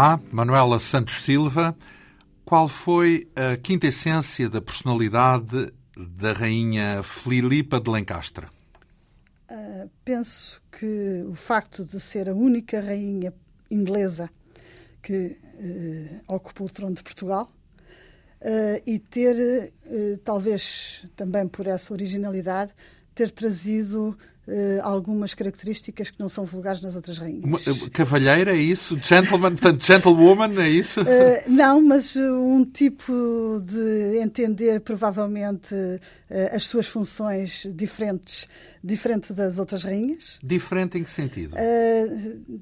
Olá, Manuela Santos Silva. Qual foi a quinta essência da personalidade da rainha Filipa de Lencastre? Uh, penso que o facto de ser a única rainha inglesa que uh, ocupou o trono de Portugal uh, e ter, talvez também por essa originalidade, ter trazido uh, algumas características que não são vulgares nas outras rainhas. Eh, cavalheira, é isso? Gentleman, portanto, gentlewoman, é isso? Uh, não, mas um tipo de entender provavelmente uh, as suas funções diferentes, diferente das outras rainhas. Diferente em que sentido?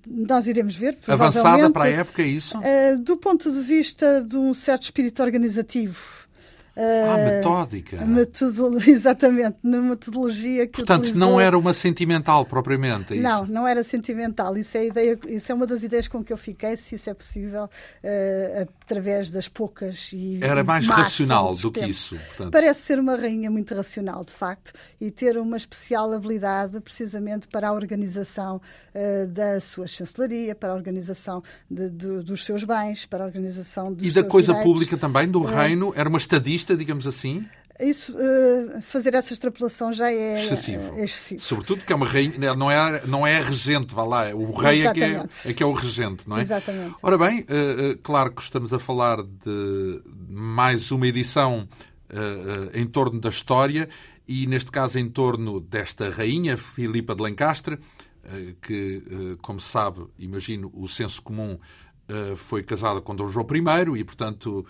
nós iremos ver. Avançada para a época, é isso? do ponto de vista de um certo espírito organizativo ah, metódica. Metodolo... Exatamente, na metodologia que Portanto, utilizou... não era uma sentimental propriamente, é Não, não era sentimental. Isso é, ideia, isso é uma das ideias com que eu fiquei, se isso é possível, uh, através das poucas e Era mais racional do que isso. Portanto. Parece ser uma rainha muito racional, de facto, e ter uma especial habilidade precisamente para a organização uh, da sua chancelaria, para a organização de, de, dos seus bens, para a organização dos E da coisa direitos. pública também, do uh, reino, era uma estadista digamos assim? Isso, uh, fazer essa extrapolação já é excessivo. É excessivo. Sobretudo porque é uma rainha, não é, não é a regente, vá lá, o rei é que é, é, que é o regente, não é? Exatamente. Ora bem, uh, uh, claro que estamos a falar de mais uma edição em torno da história e, neste caso, em torno desta rainha, Filipa de Lencastre, que, como se sabe, imagino, o senso comum foi casada com Dom João I e, portanto,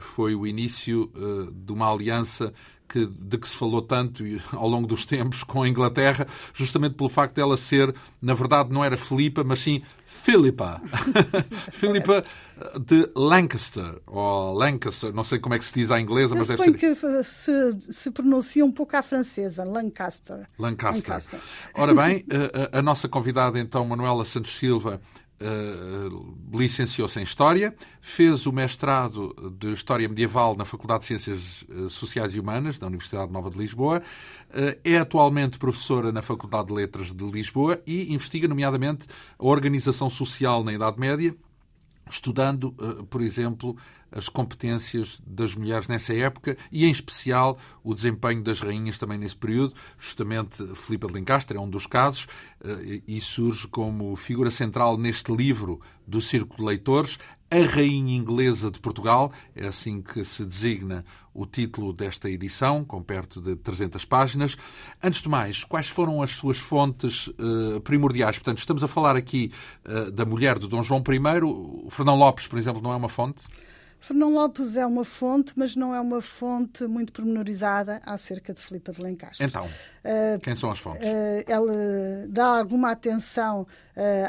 foi o início eh, de uma aliança que, de que se falou tanto ao longo dos tempos com a Inglaterra, justamente pelo facto dela ser, na verdade, não era Filipa, mas sim Philippa. Philippa eh, de Lancaster, ou Lancaster, não sei como é que se diz à inglesa, mas deve ser... que se, se pronuncia um pouco à francesa, Lancaster. Lancaster. Lancaster. Ora bem, a, a nossa convidada, então, Manuela Santos Silva, Uh, licenciou-se em História, fez o mestrado de História Medieval na Faculdade de Ciências eh, Sociais e Humanas da Universidade Nova de Lisboa, uh, é atualmente professora na Faculdade de Letras de Lisboa e investiga, nomeadamente, a organização social na Idade Média, estudando, por exemplo, as competências das mulheres nessa época e, em especial, o desempenho das rainhas também nesse período. Justamente, Filipe de Lencastre é um dos casos eh, e surge como figura central neste livro do Círculo de Leitores, A Rainha Inglesa de Portugal, é assim que se designa o título desta edição, com perto de 300 páginas. Antes de mais, quais foram as suas fontes uh, primordiais? Portanto, estamos a falar aqui uh, da mulher de Dom João I. O Fernão Lopes, por exemplo, não é uma fonte? Fernão Lopes é uma fonte, mas não é uma fonte muito pormenorizada acerca de Filipa de Lencastre. Então, uh, quem são as fontes? Uh, ela dá alguma atenção uh,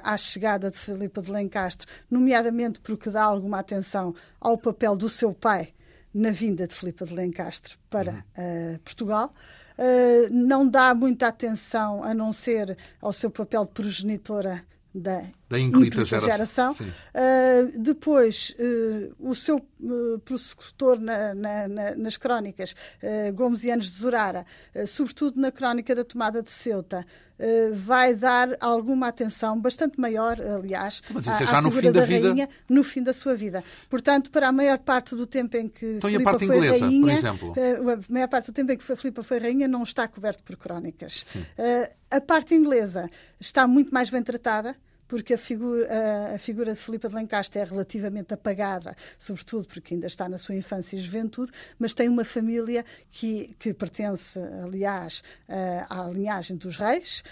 à chegada de Filipa de Lencastre, nomeadamente porque dá alguma atenção ao papel do seu pai na vinda de Filipa de Lencastre para uhum. Portugal. não dá muita atenção, a não ser ao seu papel de progenitora da, da inclita geração. geração. Uh, depois, uh, o seu uh, prossecutor na, na, na, nas crónicas, Gomes e Anos de Zurara, sobretudo na crónica da tomada de Ceuta, vai dar alguma atenção, bastante maior, aliás, Mas isso é já à, no fim da, da vida... rainha no fim da sua vida. Portanto, para a maior parte do tempo em que então, Filipa foi inglesa, rainha, por exemplo? a maior parte do tempo em que Filipa foi rainha não está coberto por crónicas. a parte inglesa está muito mais bem tratada porque a figura, a, a figura de Filipe de Lencastre é relativamente apagada, sobretudo porque ainda está na sua infância e juventude, mas tem uma família que, que pertence, aliás, à linhagem dos reis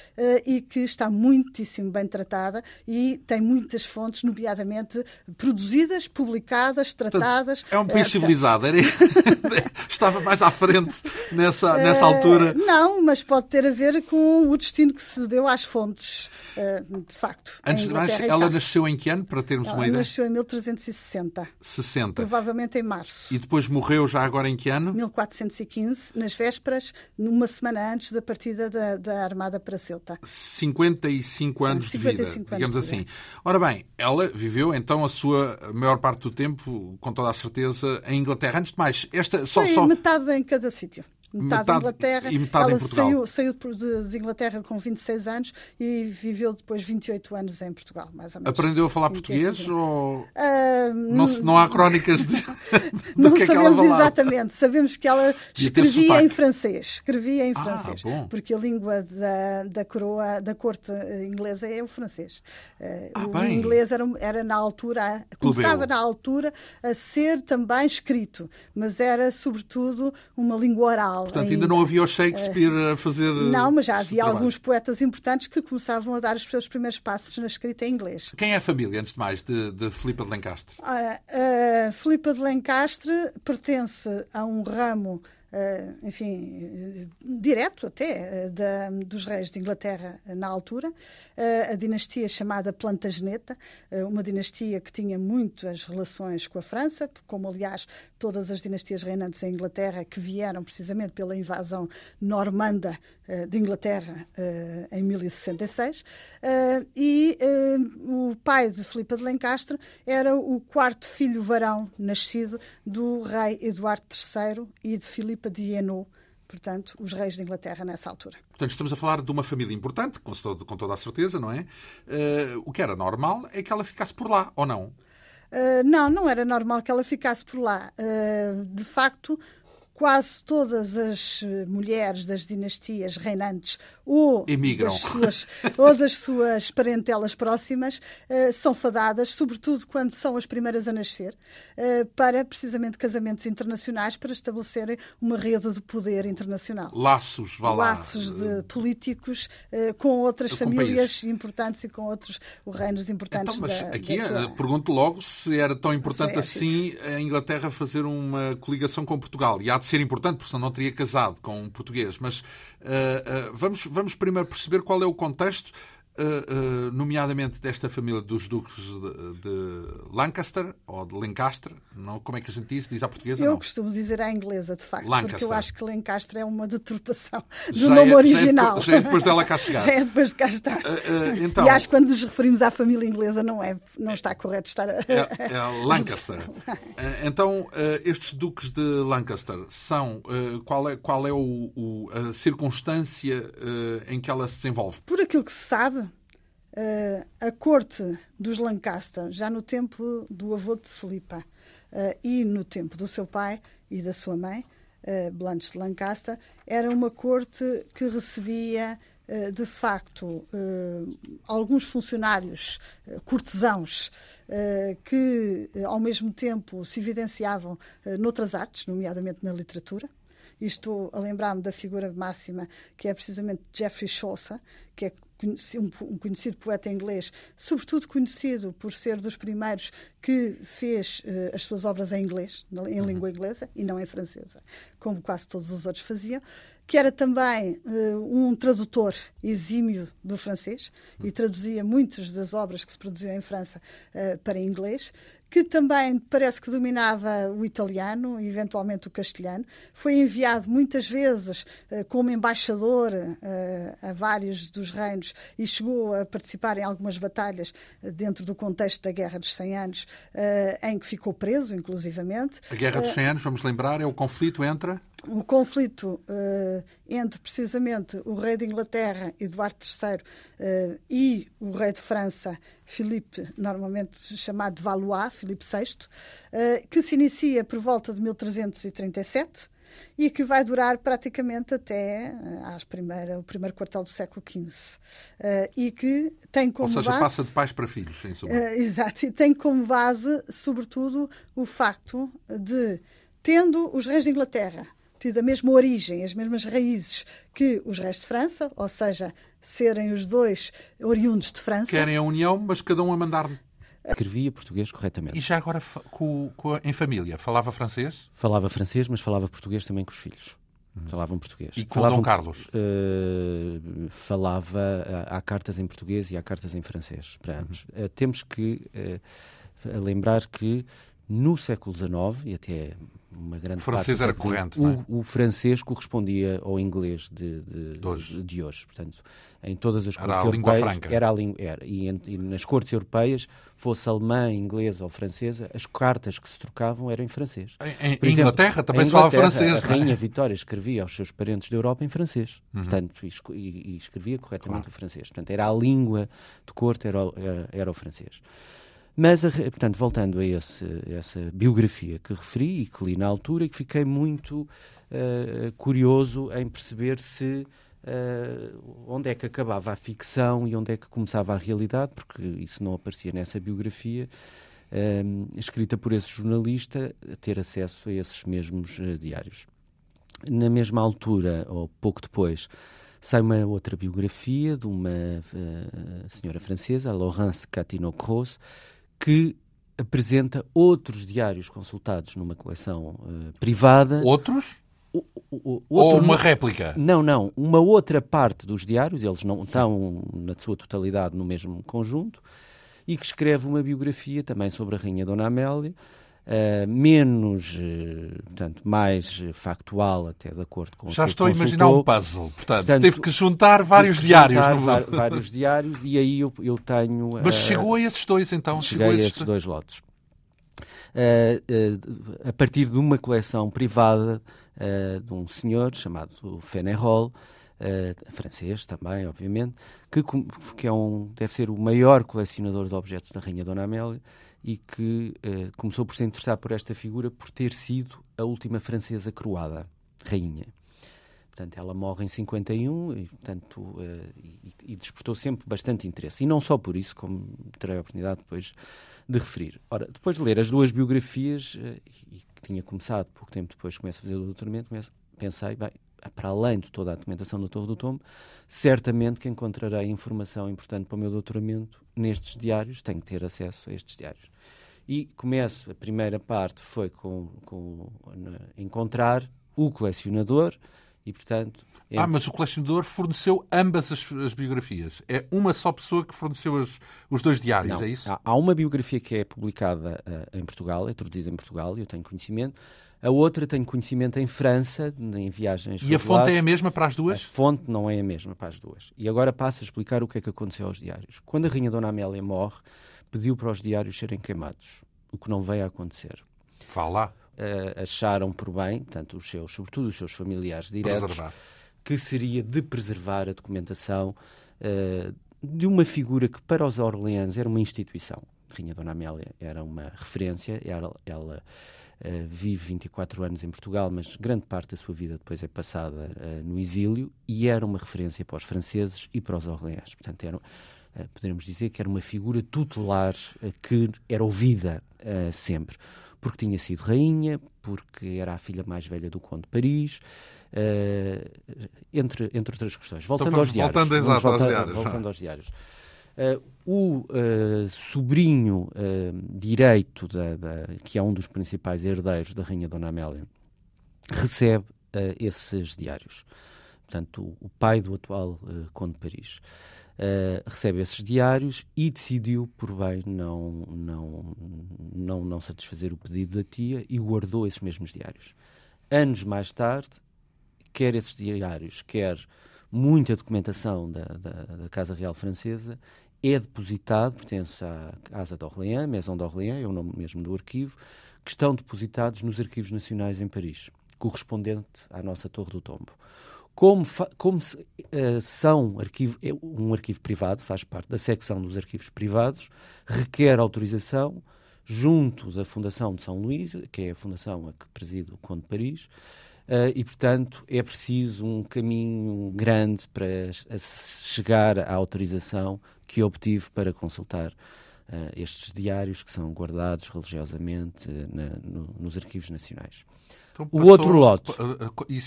e que está muitíssimo bem tratada e tem muitas fontes, nomeadamente produzidas, publicadas, tratadas. é um país civilizado, era... estava mais à frente nessa, nessa altura. Não, mas pode ter a ver com o destino que se deu às fontes, de facto. Antes de mais, ela nasceu em que ano, para termos ela uma ideia? nasceu em 1360. 60. Provavelmente em março. E depois morreu já agora em que ano? 1415, nas vésperas, numa semana antes da partida da, da Armada para Ceuta. 55 anos 55 de vida, anos digamos de assim. Ora bem, ela viveu então a sua maior parte do tempo, com toda a certeza, em Inglaterra. Antes de mais, esta só, Foi só... metade em cada sítio. Metade, metade Inglaterra. E metade ela em Portugal. saiu, saiu de, de, Inglaterra com 26 anos e viveu depois 28 anos em Portugal, mais ou menos. Aprendeu a falar português ou uh, não, não há crónicas de, não que é que sabemos exatamente. Sabemos que ela escrevia em francês. Escrevia em ah, francês. Bom. Porque a língua da, da coroa, da corte inglesa é o francês. Uh, ah, o bem. inglês era, era na altura, começava na altura a ser também escrito, mas era sobretudo uma língua oral. Portanto, ainda, ainda não havia o Shakespeare a fazer. Não, mas já havia alguns poetas importantes que começavam a dar os seus primeiros passos na escrita em inglês. Quem é a família, antes de mais, de, de Filipa de Lencastre? Ora, uh, Filipa de Lencastre pertence a um ramo enfim, direto até uh, da, dos reis de Inglaterra na altura, a dinastia chamada Plantageneta, uma dinastia que tinha muitas relações com a França, como aliás todas as dinastias reinantes em Inglaterra que vieram precisamente pela invasão normanda de Inglaterra em 1066. E o pai de Filipe de Lencastre era o quarto filho varão nascido do rei Eduardo III e de Filipe de Hainaut, portanto, os reis de Inglaterra nessa altura. Portanto, estamos a falar de uma família importante, com, com toda a certeza, não é? Uh, o que era normal é que ela ficasse por lá, ou não? Uh, não, não era normal que ela ficasse por lá. Uh, de facto, quase todas as mulheres das dinastias reinantes ou, Das, suas, ou das suas parentelas próximas uh, são fadadas, sobretudo quando são as primeiras a nascer, uh, para precisamente casamentos internacionais para estabelecerem uma rede de poder internacional. Laços, vá lá. Laços de políticos uh, com outras com famílias país. importantes e com outros reinos importantes. Então, mas da, aqui da sua... pergunto logo se era tão importante assim a Inglaterra fazer uma coligação com Portugal. E há de ser importante, porque senão não teria casado com um português. Mas vamos vamos primeiro perceber qual é o contexto uh, uh, nomeadamente desta família dos duques de, de, Lancaster, ou de Lancaster, não, como é que a gente diz? Diz à portuguesa? Eu não? costumo dizer à inglesa, de facto, Lancaster. porque eu acho que Lancaster é uma deturpação do já nome é, original. Já é, depois, já é depois dela cá chegar. já é depois de cá estar. Uh, então, e acho que quando nos referimos à família inglesa não, é, não está correto estar a... É, é Lancaster. então, estes duques de Lancaster são, qual é, qual é o, o a circunstância em que ela se desenvolve? Por aquilo que se sabe, Uh, a corte dos Lancaster, já no tempo do avô de Filipa uh, e no tempo do seu pai e da sua mãe, uh, Blanche de Lancaster, era uma corte que recebia de facto alguns funcionários cortesãos que ao mesmo tempo se evidenciavam noutras artes, nomeadamente na literatura. E estou a lembrar-me da figura máxima que é precisamente Geoffrey Chaucer, que é um conhecido poeta inglês, sobretudo conhecido por ser dos primeiros que fez uh, as suas obras em inglês, em uhum. língua inglesa e não em francesa, como quase todos os outros faziam, que era também uh, um tradutor exímio do francês e traduzia muitas das obras que se produziam em França uh, para inglês, que também parece que dominava o italiano e eventualmente o castelhano. Foi enviado muitas vezes uh, como embaixador a vários dos reinos e chegou a participar em algumas batalhas dentro do contexto da Guerra dos 100 Anos, em que ficou preso, inclusivamente. A Guerra dos 100 Anos, vamos lembrar, é o conflito entre o conflito uh, entre precisamente o rei de Inglaterra, Eduardo III, uh, e o rei de França, Filipe, normalmente chamado de Valois, Filipe VI, uh, que se inicia por volta de 1337 e que vai durar praticamente até às primeira, o primeiro quartel do século XV. e que tem como Ou seja, base, passa de pais para filhos, em suma. exato, e tem como base, sobretudo, o facto de, tendo os reis de Inglaterra tido a mesma origem, as mesmas raízes que os reis de França, ou seja, serem os dois oriundos de França. Querem a união, mas cada um a mandar Escrevia português corretamente. E já agora com, com, em família? Falava francês? Falava francês, mas falava português também com os filhos. Hum. Falavam português. E com Falavam, Dom Carlos? Uh, falava, há cartas em português e há cartas em francês para ambos. Uhum. Uh, temos que uh, lembrar que No século XIX, e até uma grande o francês parte era corrente, o, é? o, francês correspondia ao inglês de, de, de, hoje. de, hoje. Portanto, em todas as era cortes a europeias língua franca. era a língua era e, e, nas cortes europeias, fosse alemã, inglesa ou francesa, as cartas que se trocavam eram em francês. Em, em exemplo, Inglaterra também se falava francês. A rainha Vitória escrevia aos seus parentes da Europa em francês, uhum. portanto, e, e, escrevia corretamente claro. o francês. Portanto, era a língua de corte era, era, era o francês. Mas, portanto, voltando a esse, essa biografia que referi e que li na altura, e que fiquei muito uh, curioso em perceber se uh, onde é que acabava a ficção e onde é que começava a realidade, porque isso não aparecia nessa biografia. Uh, escrita por esse jornalista, ter acesso a esses mesmos diários. Na mesma altura, ou pouco depois, sai uma outra biografia de uma senhora francesa, Laurence Catino-Cross, que apresenta outros diários consultados numa coleção uh, privada. Outros? O, o, o, Ou uma réplica? Não, não. Uma outra parte dos diários, eles não Sim. estão na sua totalidade no mesmo conjunto, e que escreve uma biografia também sobre a Rainha Dona Amélia, Uh, menos, uh, portanto, mais factual, até de acordo com Já estou a imaginar um puzzle. Portanto, portanto, teve que juntar vários que diários. Juntar no... vários diários e aí eu, eu tenho. Mas uh, chegou a esses dois, então? Cheguei a esses dois lotes. a partir de uma coleção privada de um senhor chamado Fenerol, francês também, obviamente, que, que é um, deve ser o maior colecionador de objetos da Rainha Dona Amélia e que uh, começou por se interessar por esta figura por ter sido a última francesa coroada, rainha. Portanto, ela morre em 51 e, portanto, uh, e, e, despertou sempre bastante interesse. E não só por isso, como terei a oportunidade depois de referir. Ora, depois de ler as duas biografias, uh, e que tinha começado pouco tempo depois, começo a fazer o doutoramento, pensei, bem, para além de toda a documentação da Torre do Tombo, certamente que encontrarei informação importante para o meu doutoramento nestes diários, tenho que ter acesso a estes diários. E começo, a primeira parte foi com, com encontrar o colecionador e, portanto... Entre... Ah, mas o colecionador forneceu ambas as, as, biografias. É uma só pessoa que forneceu as, os dois diários, Não, é isso? Há, há, uma biografia que é publicada uh, em Portugal, é traduzida em Portugal, e eu tenho conhecimento. A outra tenho conhecimento em França, em viagens E a fonte é a mesma para as duas? A fonte não é a mesma para as duas. E agora passo a explicar o que é que aconteceu aos diários. Quando a Rainha Dona Amélia morre, pediu para os diários serem queimados, o que não veio a acontecer. Vá lá. Uh, acharam por bem, portanto, os seus, sobretudo os seus familiares diretos, preservar. que seria de preservar a documentação uh, de uma figura que para os Orleans era uma instituição. A Rainha Dona Amélia era uma referência, ela, ela Uh, vive 24 anos em Portugal, mas grande parte da sua vida depois é passada uh, no exílio e era uma referência para os franceses e para os Orleans. Portanto, era, uh, poderíamos dizer que era uma figura tutelar que era ouvida sempre, porque tinha sido rainha, porque era a filha mais velha do Conde de Paris, entre, entre outras questões. Voltando então, aos diários. Voltando, exato, aos diários. Voltando aos diários. Uh, o uh, sobrinho uh, direito, da, da, que é um dos principais herdeiros da Rainha Dona Amélia, recebe esses diários. Portanto, o, pai do atual Conde de Paris. recebe esses diários e decidiu, por bem, não, não, não, não satisfazer o pedido da tia e guardou esses mesmos diários. Anos mais tarde, quer esses diários, quer muita documentação da, da, da, Casa Real Francesa é depositado, pertence à Casa de Orléans, Maison d'Orléans, é o nome mesmo do arquivo, que estão depositados nos arquivos nacionais em Paris, correspondente à nossa Torre do Tombo. Como, como uh, são arquivo, é um arquivo privado, faz parte da secção dos arquivos privados, requer autorização junto da Fundação de São Luís, que é a fundação a que preside o Conde de Paris, e, portanto, é preciso um caminho grande para chegar à autorização que obtive para consultar uh, estes diários que são guardados religiosamente uh, na, no, nos arquivos nacionais. Então, passou, o outro lote.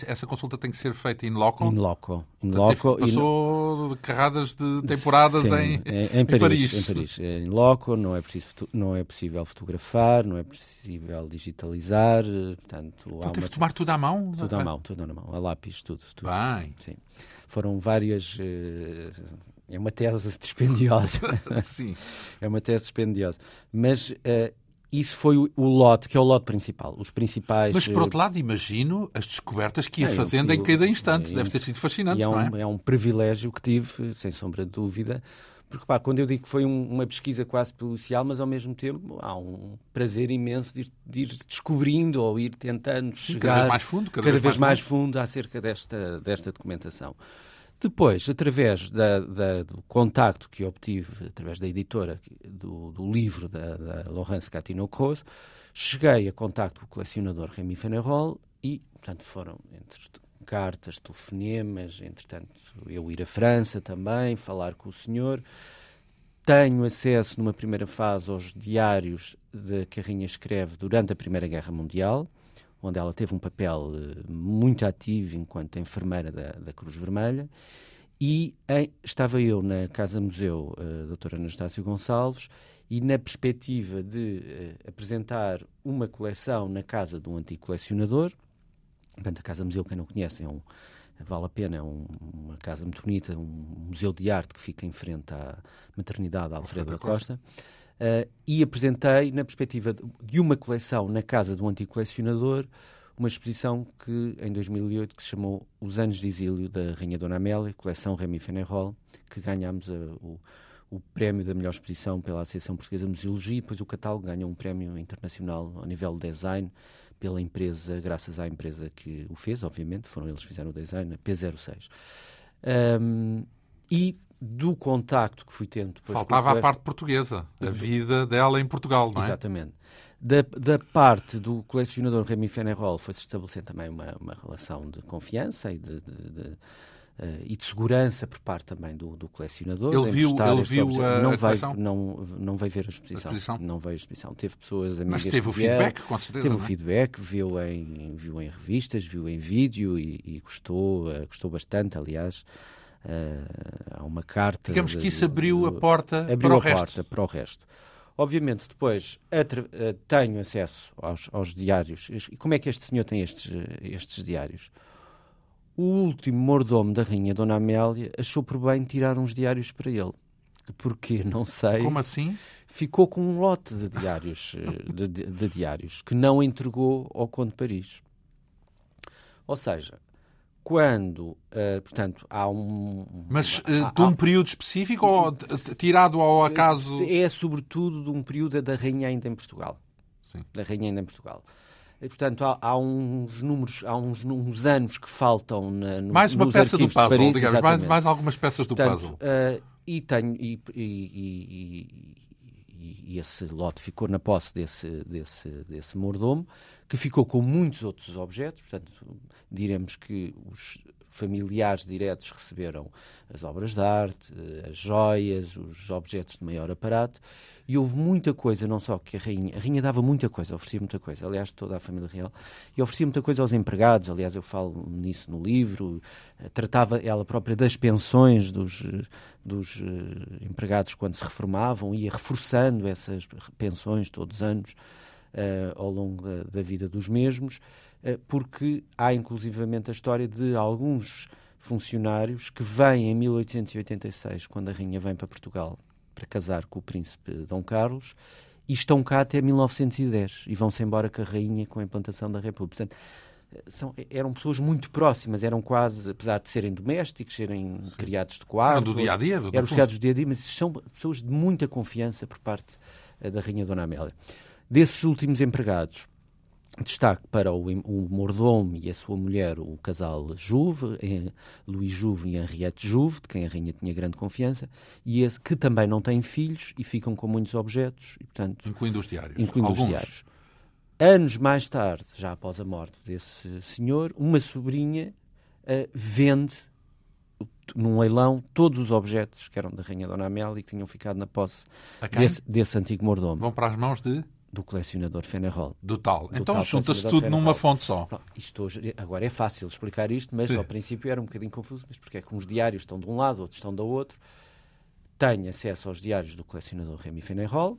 Essa consulta tem que ser feita in loco? In loco. In loco passou in... carradas de temporadas Sim, em, em, em, Paris, em Paris. Em loco, não é, preciso, não é possível fotografar, não é possível digitalizar. Portanto, então teve uma... de tomar tudo à mão? Tudo à mão, tudo à mão. A lápis, tudo. tudo. Bem. Sim. Foram várias. Uh, é uma tese dispendiosa. Sim. é uma tese dispendiosa. Mas. Uh, isso foi o, o, lote, que é o lote principal. Os principais. Mas, por outro lado, imagino as descobertas que ia é, fazendo em cada instante. É, Deve ter sido fascinante, é um, não é? É um privilégio que tive, sem sombra de dúvida. Porque, pá, quando eu digo que foi um, uma pesquisa quase policial, mas ao mesmo tempo há um prazer imenso de ir, de ir descobrindo ou ir tentando chegar cada vez mais fundo, cada, cada vez, vez, mais fundo. fundo acerca desta, desta documentação. Depois, através da, da, do contacto que obtive, através da editora do, do livro da, da Laurence Gatineau-Croze, cheguei a contacto com o colecionador Remy Fenerol e, portanto, foram entre cartas, telefonemas, entretanto, eu ir à França também, falar com o senhor. Tenho acesso, numa primeira fase, aos diários de que a Rainha escreve durante a Primeira Guerra Mundial, onde ela teve um papel eh, muito ativo enquanto enfermeira da, da Cruz Vermelha. E em, estava eu na Casa Museu uh, Doutora Anastácio Gonçalves e na perspectiva de uh, apresentar uma coleção na casa de um antigo colecionador. Portanto, a Casa Museu, quem não conhece, é um, vale a pena, é um, uma casa muito bonita, um museu de arte que fica em frente à maternidade Alfredo da Costa. Uh, e apresentei, na perspectiva de uma coleção na casa de um antigo colecionador, uma exposição que em 2008 que se chamou Os Anos de Exílio da Rainha Dona Amélia, coleção Remy Fenerol, que ganhámos a, o, o prémio da melhor exposição pela Associação Portuguesa de Museologia e depois o catálogo ganhou um prémio internacional ao nível de design pela empresa, graças à empresa que o fez, obviamente, foram eles que fizeram o design, a P06. Um, e do contacto que fui tendo depois Faltava a parte portuguesa, a vida dela em Portugal, não é? Exatamente. Da, da parte do colecionador Remy Fenerol foi-se estabelecendo também uma, uma relação de confiança e de, de, de Uh, e de segurança por parte também do, do colecionador. Ele viu, ele viu a, não a veio, não, não veio ver a exposição, a exposição, Não veio a exposição. Teve pessoas amigas Mas teve o feedback, com certeza. Teve o é? feedback, viu em, viu em revistas, viu em vídeo e, e gostou, uh, gostou bastante, aliás. Uh, há uma carta. Digamos de, que isso abriu de, a porta abriu para o a resto. porta para o resto. Obviamente, depois tenho acesso aos, aos, diários. E como é que este senhor tem estes, estes diários? O último mordomo da rainha, Dona Amélia, achou por bem tirar uns diários para ele. Porquê? Não sei. Como assim? Ficou com um lote de diários, eh, de, de, de diários que não entregou ao Conde de Paris. Ou seja, quando, uh, portanto, há um... Mas uh, de um há, período específico ou tirado ao acaso? É sobretudo de um período da rainha ainda em Portugal. Sim. Da rainha ainda em Portugal. E, portanto, há, há, uns números, há uns, uns, anos que faltam na, no, Mais uma peça do puzzle, Paris, digamos, mais, mais, algumas peças do portanto, puzzle. Uh, e tenho... E, e, e, esse lote ficou na posse desse, desse, desse mordomo, que ficou com muitos outros objetos, portanto, diremos que os familiares diretos receberam as obras de arte, as joias, os objetos de maior aparato, e houve muita coisa, não só que a rainha, a rainha dava muita coisa, oferecia muita coisa, aliás, toda a família real, e oferecia muita coisa aos empregados, aliás, eu falo nisso no livro, eh, tratava ela própria das pensões dos, dos uh, empregados quando se reformavam, ia reforçando essas pensões todos os anos ao longo da, da, vida dos mesmos, uh, porque há inclusivamente a história de alguns funcionários que vêm em 1886, quando a rainha vem para Portugal para casar com o príncipe Dom Carlos, e estão cá até 1910 e vão-se embora com a rainha com a implantação da República. Portanto, são, eram pessoas muito próximas, eram quase, apesar de serem domésticos, serem Sim. criados de quarto. Eram do dia a dia? Do eram criados do dia a dia, mas são pessoas de muita confiança por parte da Rainha Dona Amélia. Desses últimos empregados, Destaque para o, o mordomo e a sua mulher, o casal Juve, eh, Luís Juve e Henriette Juve, de quem a rainha tinha grande confiança, e esse que também não têm filhos e ficam com muitos objetos, e, portanto, incluindo os diários. Incluindo Alguns. os diários. Anos mais tarde, já após a morte desse senhor, uma sobrinha uh, vende num leilão todos os objetos que eram da Rainha Dona Amélia e que tinham ficado na posse desse, desse antigo mordomo. Vão para as mãos de? Do colecionador Fenerol. Do tal. Do então junta-se tudo Fenerol. numa fonte só. Isto hoje, agora é fácil explicar isto, mas Sim. ao princípio era um bocadinho confuso, mas porque é que uns diários estão de um lado, outros estão do outro. Tenho acesso aos diários do colecionador Remy Fenerol,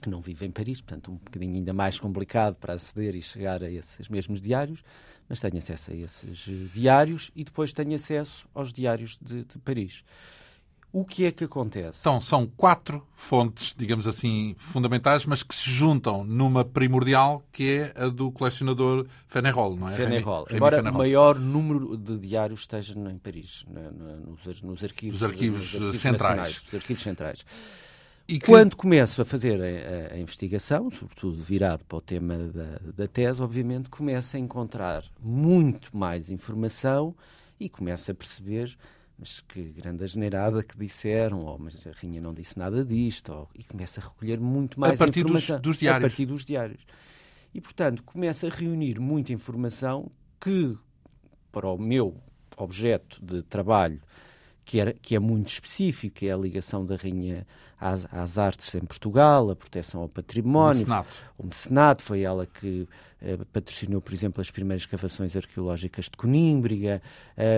que não vive em Paris, portanto um bocadinho ainda mais complicado para aceder e chegar a esses mesmos diários, mas tenho acesso a esses diários e depois tenho acesso aos diários de, de Paris. O que é que acontece? Então, são quatro fontes, digamos assim, fundamentais, mas que se juntam numa primordial, que é a do colecionador Fenerol, não é? Fenerol. Embora o maior número de diários esteja em Paris, na, na, nos, nos, arquivos, Os arquivos, nos arquivos centrais. Os arquivos centrais. E que... Quando começo a fazer a, a, investigação, sobretudo virado para o tema da, da tese, obviamente começo a encontrar muito mais informação e começo a perceber mas que grande asneirada que disseram, ou mas a Rainha não disse nada disto, ou, e começa a recolher muito mais a partir informação. Dos, dos diários. A partir dos diários. E, portanto, começa a reunir muita informação que, para o meu objeto de trabalho, que, era, que é muito específico, é a ligação da Rainha às, às, artes em Portugal, a proteção ao património. O mecenato. O mecenato foi ela que eh, patrocinou, por exemplo, as primeiras escavações arqueológicas de Conímbriga.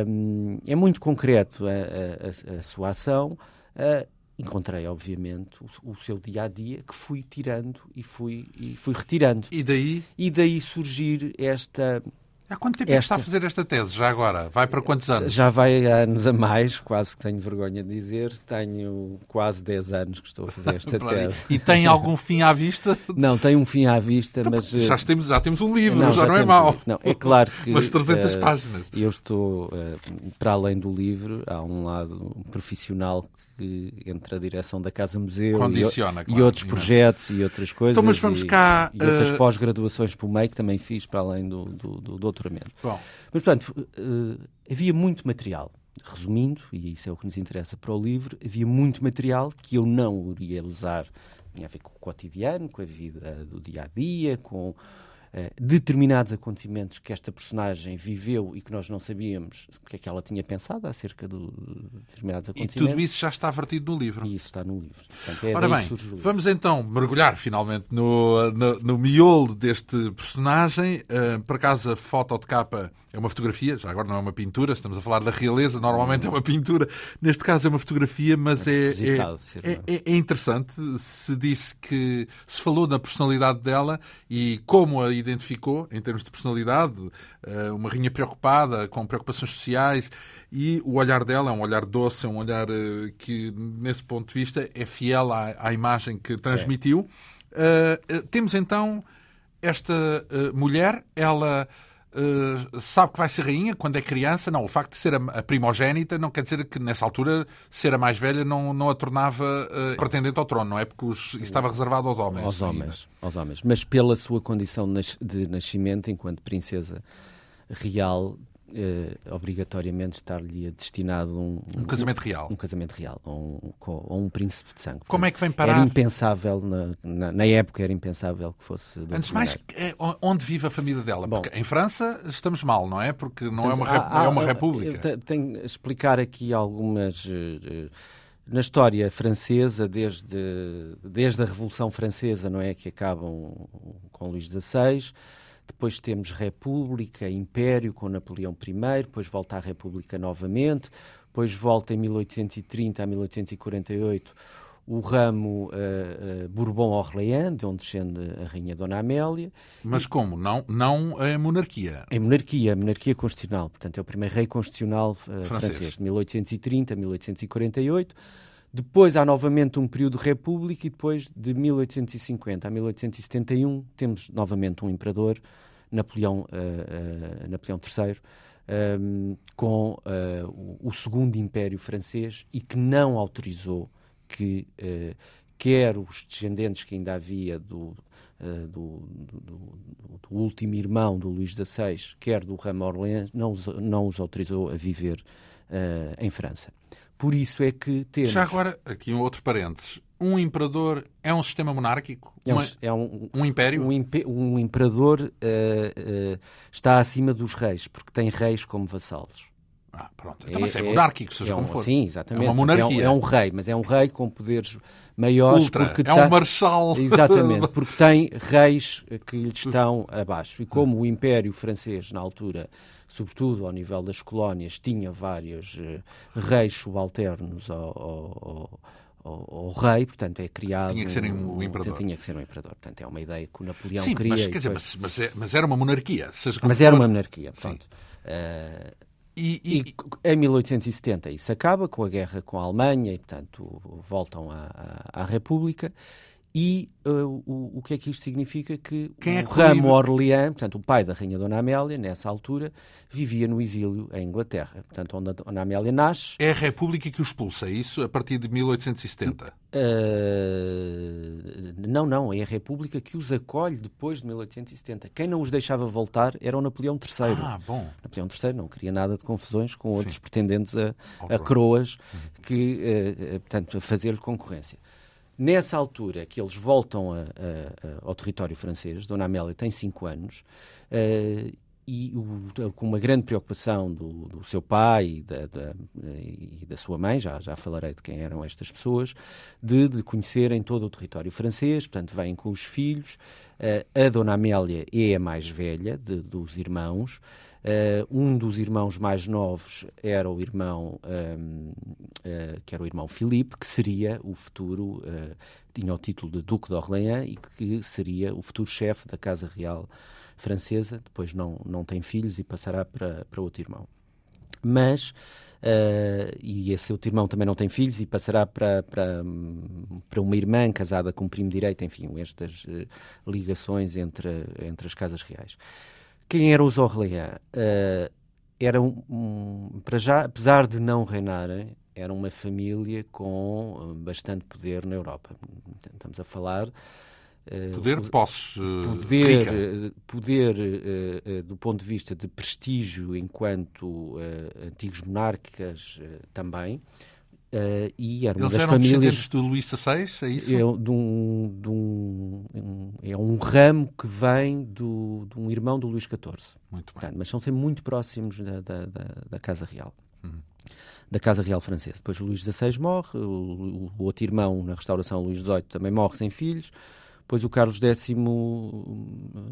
Um, é muito concreto a, a, a sua ação. Uh, encontrei, obviamente, o, o, seu dia a dia que fui tirando e fui, e fui retirando. E daí? E daí surgir esta Há quanto tempo esta... está a fazer esta tese, já agora? Vai para quantos anos? Já vai anos a mais, quase que tenho vergonha de dizer. Tenho quase 10 anos que estou a fazer esta tese. E tem algum fim à vista? Não, tem um fim à vista, então, mas... Já temos, já temos um livro, não, já, já não é mau. Não, é claro que... Mas 300 uh, páginas. Eu estou, uh, para além do livro, há um lado profissional que entre a direção da Casa Museu Condiciona, e, claro, e outros imenso. projetos e outras coisas. Então, mas vamos e, cá. E outras uh... pós-graduações por meio que também fiz para além do, do, do doutoramento. Bom. Mas, portanto, uh, havia muito material. Resumindo, e isso é o que nos interessa para o livro, havia muito material que eu não iria usar. Tinha a ver com o cotidiano, com a vida do dia a dia, com eh, determinados acontecimentos que esta personagem viveu e que nós não sabíamos o que é que ela tinha pensado acerca de determinados acontecimentos. E tudo isso já está vertido no livro. E isso está no livro. Portanto, é Ora bem, vamos então mergulhar finalmente no, no, no miolo deste personagem. Uh, por acaso a foto de capa é uma fotografia, já agora não é uma pintura, estamos a falar da realeza, normalmente é uma pintura, neste caso é uma fotografia, mas é, é, é, é, é interessante. Se disse que se falou na personalidade dela e como a identificou em termos de personalidade, eh, uma rainha preocupada, com preocupações sociais, e o olhar dela é um olhar doce, é um olhar eh, que, nesse ponto de vista, é fiel à, à imagem que transmitiu. Uh, temos então esta mulher, ela Uh, sabe que vai ser rainha quando é criança. Não, o facto de ser a, a, primogénita não quer dizer que nessa altura ser a mais velha não, não a tornava uh, pretendente ao trono, não é? Porque os, isso estava reservado aos homens. Aos homens, aos homens. Mas pela sua condição de nascimento enquanto princesa real, eh, obrigatoriamente estar-lhe destinado um, um, um, casamento real. Um casamento real, a um, um príncipe de sangue. Como é que vem parar? Era impensável, na, na, na época era impensável que fosse. Antes de mais, é, onde vive a família dela? Bom, Porque em França estamos mal, não é? Porque não portanto, é, uma, há, é uma república. Tenho que explicar aqui algumas. Uh, na história francesa, desde, desde a Revolução Francesa, não é? Que acabam com Luís XVI depois temos República, Império com Napoleão I, depois volta à República novamente, depois volta em 1830 a 1848 o ramo uh, uh, Bourbon-Orléans, de onde descende a Rainha Dona Amélia. Mas e... como? Não, não a monarquia? É monarquia, a monarquia constitucional. Portanto, é o primeiro rei constitucional uh, francês. francês, de 1830 a 1848. Depois há novamente um período de república e depois de 1850 a 1871 temos novamente um imperador, Napoleão, uh, uh, Napoleão III, um, com uh, o, o, segundo império francês e que não autorizou que quer os descendentes que ainda havia do, do, do, do, último irmão do Luís XVI, quer do ramo Orléans, não os, não os autorizou a viver em França. Por isso é que temos. Já agora, aqui um outro parênteses. Um imperador é um sistema monárquico? É um, é um, um império? Um, impe, um imperador uh, uh, está acima dos reis, porque tem reis como vassalos. Ah, pronto. Então, é, mas é, é monárquico, seja é um, como for. Sim, exatamente. É uma monarquia. É um, é um, rei, mas é um rei com poderes maiores. Ultra. Porque é um marshal. Exatamente, porque tem reis que lhe estão abaixo. E como o Império Francês, na altura, sobretudo ao nível das colónias, tinha vários uh, reis subalternos ao, ao, ao, ao, rei, portanto é criado... Tinha que ser um, um imperador. Tinha que ser um imperador, portanto é uma ideia que o Napoleão Sim, queria. mas, quer dizer, mas, mas, é, mas, era uma monarquia. mas era uma monarquia, pronto. Uh, E, e, e, em 1870 isso acaba com a guerra com a Alemanha e, portanto, voltam à República. E uh, o, o que é que isto significa? Que Quem o é que ramo Orleans, portanto, o pai da Rainha Dona Amélia, nessa altura, vivia no exílio em Inglaterra. Portanto, onde a Dona Amélia nasce. É a República que o expulsa, é isso? A partir de 1870? Uh, não, não. É a República que os acolhe depois de 1870. Quem não os deixava voltar era o Napoleão III. Ah, bom. Napoleão III não queria nada de confusões com outros Sim. pretendentes a, a coroas que, uh, portanto, a fazer-lhe concorrência. Nessa altura que eles voltam a, a, ao território francês, Dona Amélia tem cinco anos, uh, e o, com uma grande preocupação do, do seu pai e da, da, e da, sua mãe, já, já falarei de quem eram estas pessoas, de, de conhecerem todo o território francês, portanto, vêm com os filhos. Uh, a Dona Amélia é a mais velha de, dos irmãos. Uh, um dos irmãos mais novos era o irmão um, uh, eh, que era o irmão Filipe, que seria o futuro, uh, tinha o título de Duque de Orleans e que seria o futuro chefe da Casa Real francesa. Depois não, não tem filhos e passará para, para outro irmão. Mas Uh, e esse outro irmão também não tem filhos e passará para, para, para uma irmã casada com um primo direito, enfim, estas uh, ligações entre, entre as casas reais. Quem eram os Orleans? Uh, eram, um, para já, apesar de não reinarem, era uma família com bastante poder na Europa. Estamos a falar. Uh, poder, posses. Poder, poder uh, do ponto de vista de prestígio enquanto antigos monarcas também. Uh, e era Eles uma das eram famílias do Luís XVI, é isso? É, de um, de um, um, é um ramo que vem do, de um irmão do Luís XIV. Muito bem. Portanto, mas são sempre muito próximos da, da, da, da Casa Real. Uhum. Da Casa Real Francesa. Depois o Luís XVI morre, o, o, outro irmão na restauração, Luís XVIII, também morre sem filhos. Depois o Carlos X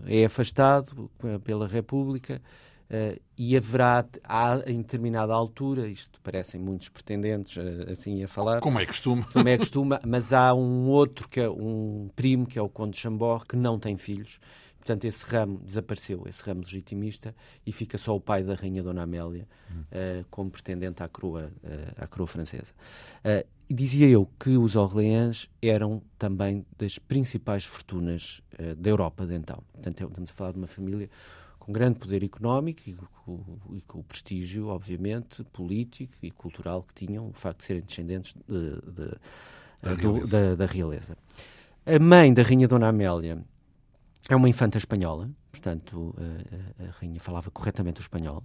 é afastado pela República Uh, e haverá, há, em determinada altura, isto parecem muitos pretendentes uh, assim a falar. Como é costume. Como é costume, mas há um outro, que é um primo, que é o Conde de Chambord, que não tem filhos. Portanto, esse ramo desapareceu, esse ramo legitimista, e fica só o pai da Rainha Dona Amélia hum. uh, como pretendente à coroa, à coroa francesa. e dizia eu que os Orleans eram também das principais fortunas da Europa de então. Portanto, estamos a falar de uma família com grande poder económico e com, e com, o prestígio, obviamente, político e cultural que tinham, o facto de serem descendentes de, de, da, do, realeza. Da, da, realeza. A mãe da Rainha Dona Amélia é uma infanta espanhola, portanto, a, a Rainha falava corretamente o espanhol.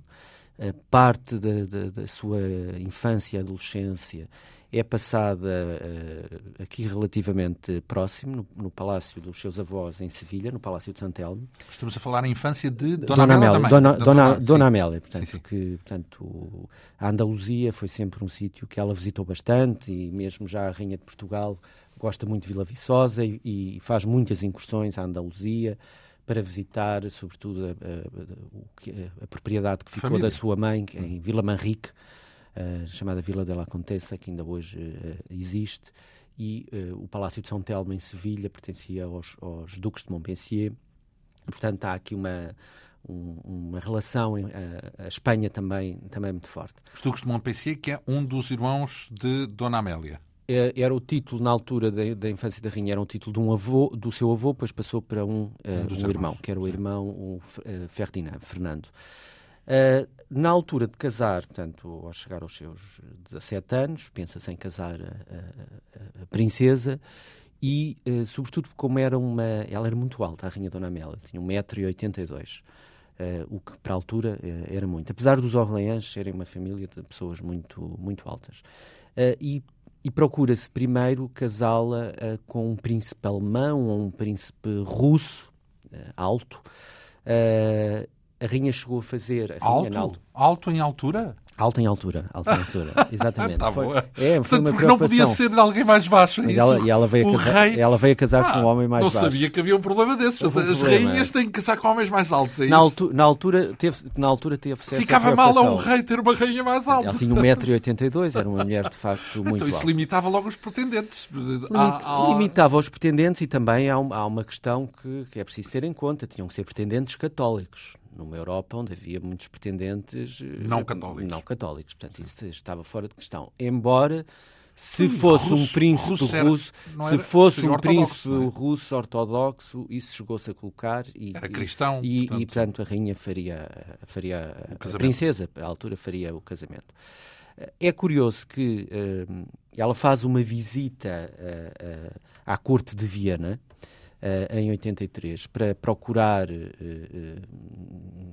A parte da, da, da sua infância e adolescência é passada uh, aqui relativamente próximo, no, no, palácio dos seus avós em Sevilha, no Palácio de Santelmo. Estamos a falar na infância de Dona, Dona Amélia. Dona, Dona, Dona, Dona Amélia, portanto, sim, sim. que portanto, a Andaluzia foi sempre um sítio que ela visitou bastante e mesmo já a Rainha de Portugal gosta muito de Vila Viçosa e, e faz muitas incursões à Andaluzia para visitar, sobretudo, a, a, a, propriedade que ficou Família. da sua mãe, em Vila Manrique, uh, chamada Vila de la Contessa, que ainda hoje uh, existe, e uh, o Palácio de São Telmo, em Sevilha, pertencia aos, aos Duques de Montpensier. Portanto, há aqui uma, um, uma relação, a, Espanha também, também muito forte. Os Duques de Montpensier, que é um dos irmãos de Dona Amélia é, era o título na altura da, da, infância da rainha era um título de um avô do seu avô depois passou para um, uh, um, um irmão que era o irmão o, uh, Ferdinand Fernando Uh, na altura de casar, portanto, ao chegar aos seus 17 anos, pensa-se em casar a, a, a princesa e, uh, sobretudo, como era uma. Ela era muito alta, a Rainha Dona Amélia, tinha 1,82m, uh, o que para a altura uh, era muito. Apesar dos Orleans serem uma família de pessoas muito, muito altas. e, e procura-se primeiro casá-la com um príncipe alemão ou um príncipe russo, alto a rainha chegou a fazer. A alto? Alto, alto em altura? Alto em altura, alto em altura, exatamente. tá foi, é, foi Portanto, porque não podia ser de alguém mais baixo, é Mas ela, e ela veio, a casar, rei... ela veio casar ah, com um homem mais não baixo. Não sabia que havia um problema desses. Um As problema, rainhas têm que casar com homens mais altos, é na, altu na, altura teve, na altura teve Ficava mal a um rei ter uma rainha mais alta. Ela tinha 1,82m, era uma mulher de facto muito Então isso alta. limitava logo os pretendentes. Há, há... Limitava os pretendentes e também há, há uma questão que, que é preciso ter em conta. Tinham que ser pretendentes católicos numa Europa onde havia muitos pretendentes não católicos. Não católicos. Portanto, isso estava fora de questão. Embora se fosse russo, um príncipe russo, era, russo se fosse um príncipe é? russo ortodoxo, isso chegou-se a colocar e, era cristão e, portanto... e, portanto a rainha faria, faria a princesa, à altura faria o casamento. É curioso que uh, ela faz uma visita uh, uh, à corte de Viena em 83 para procurar,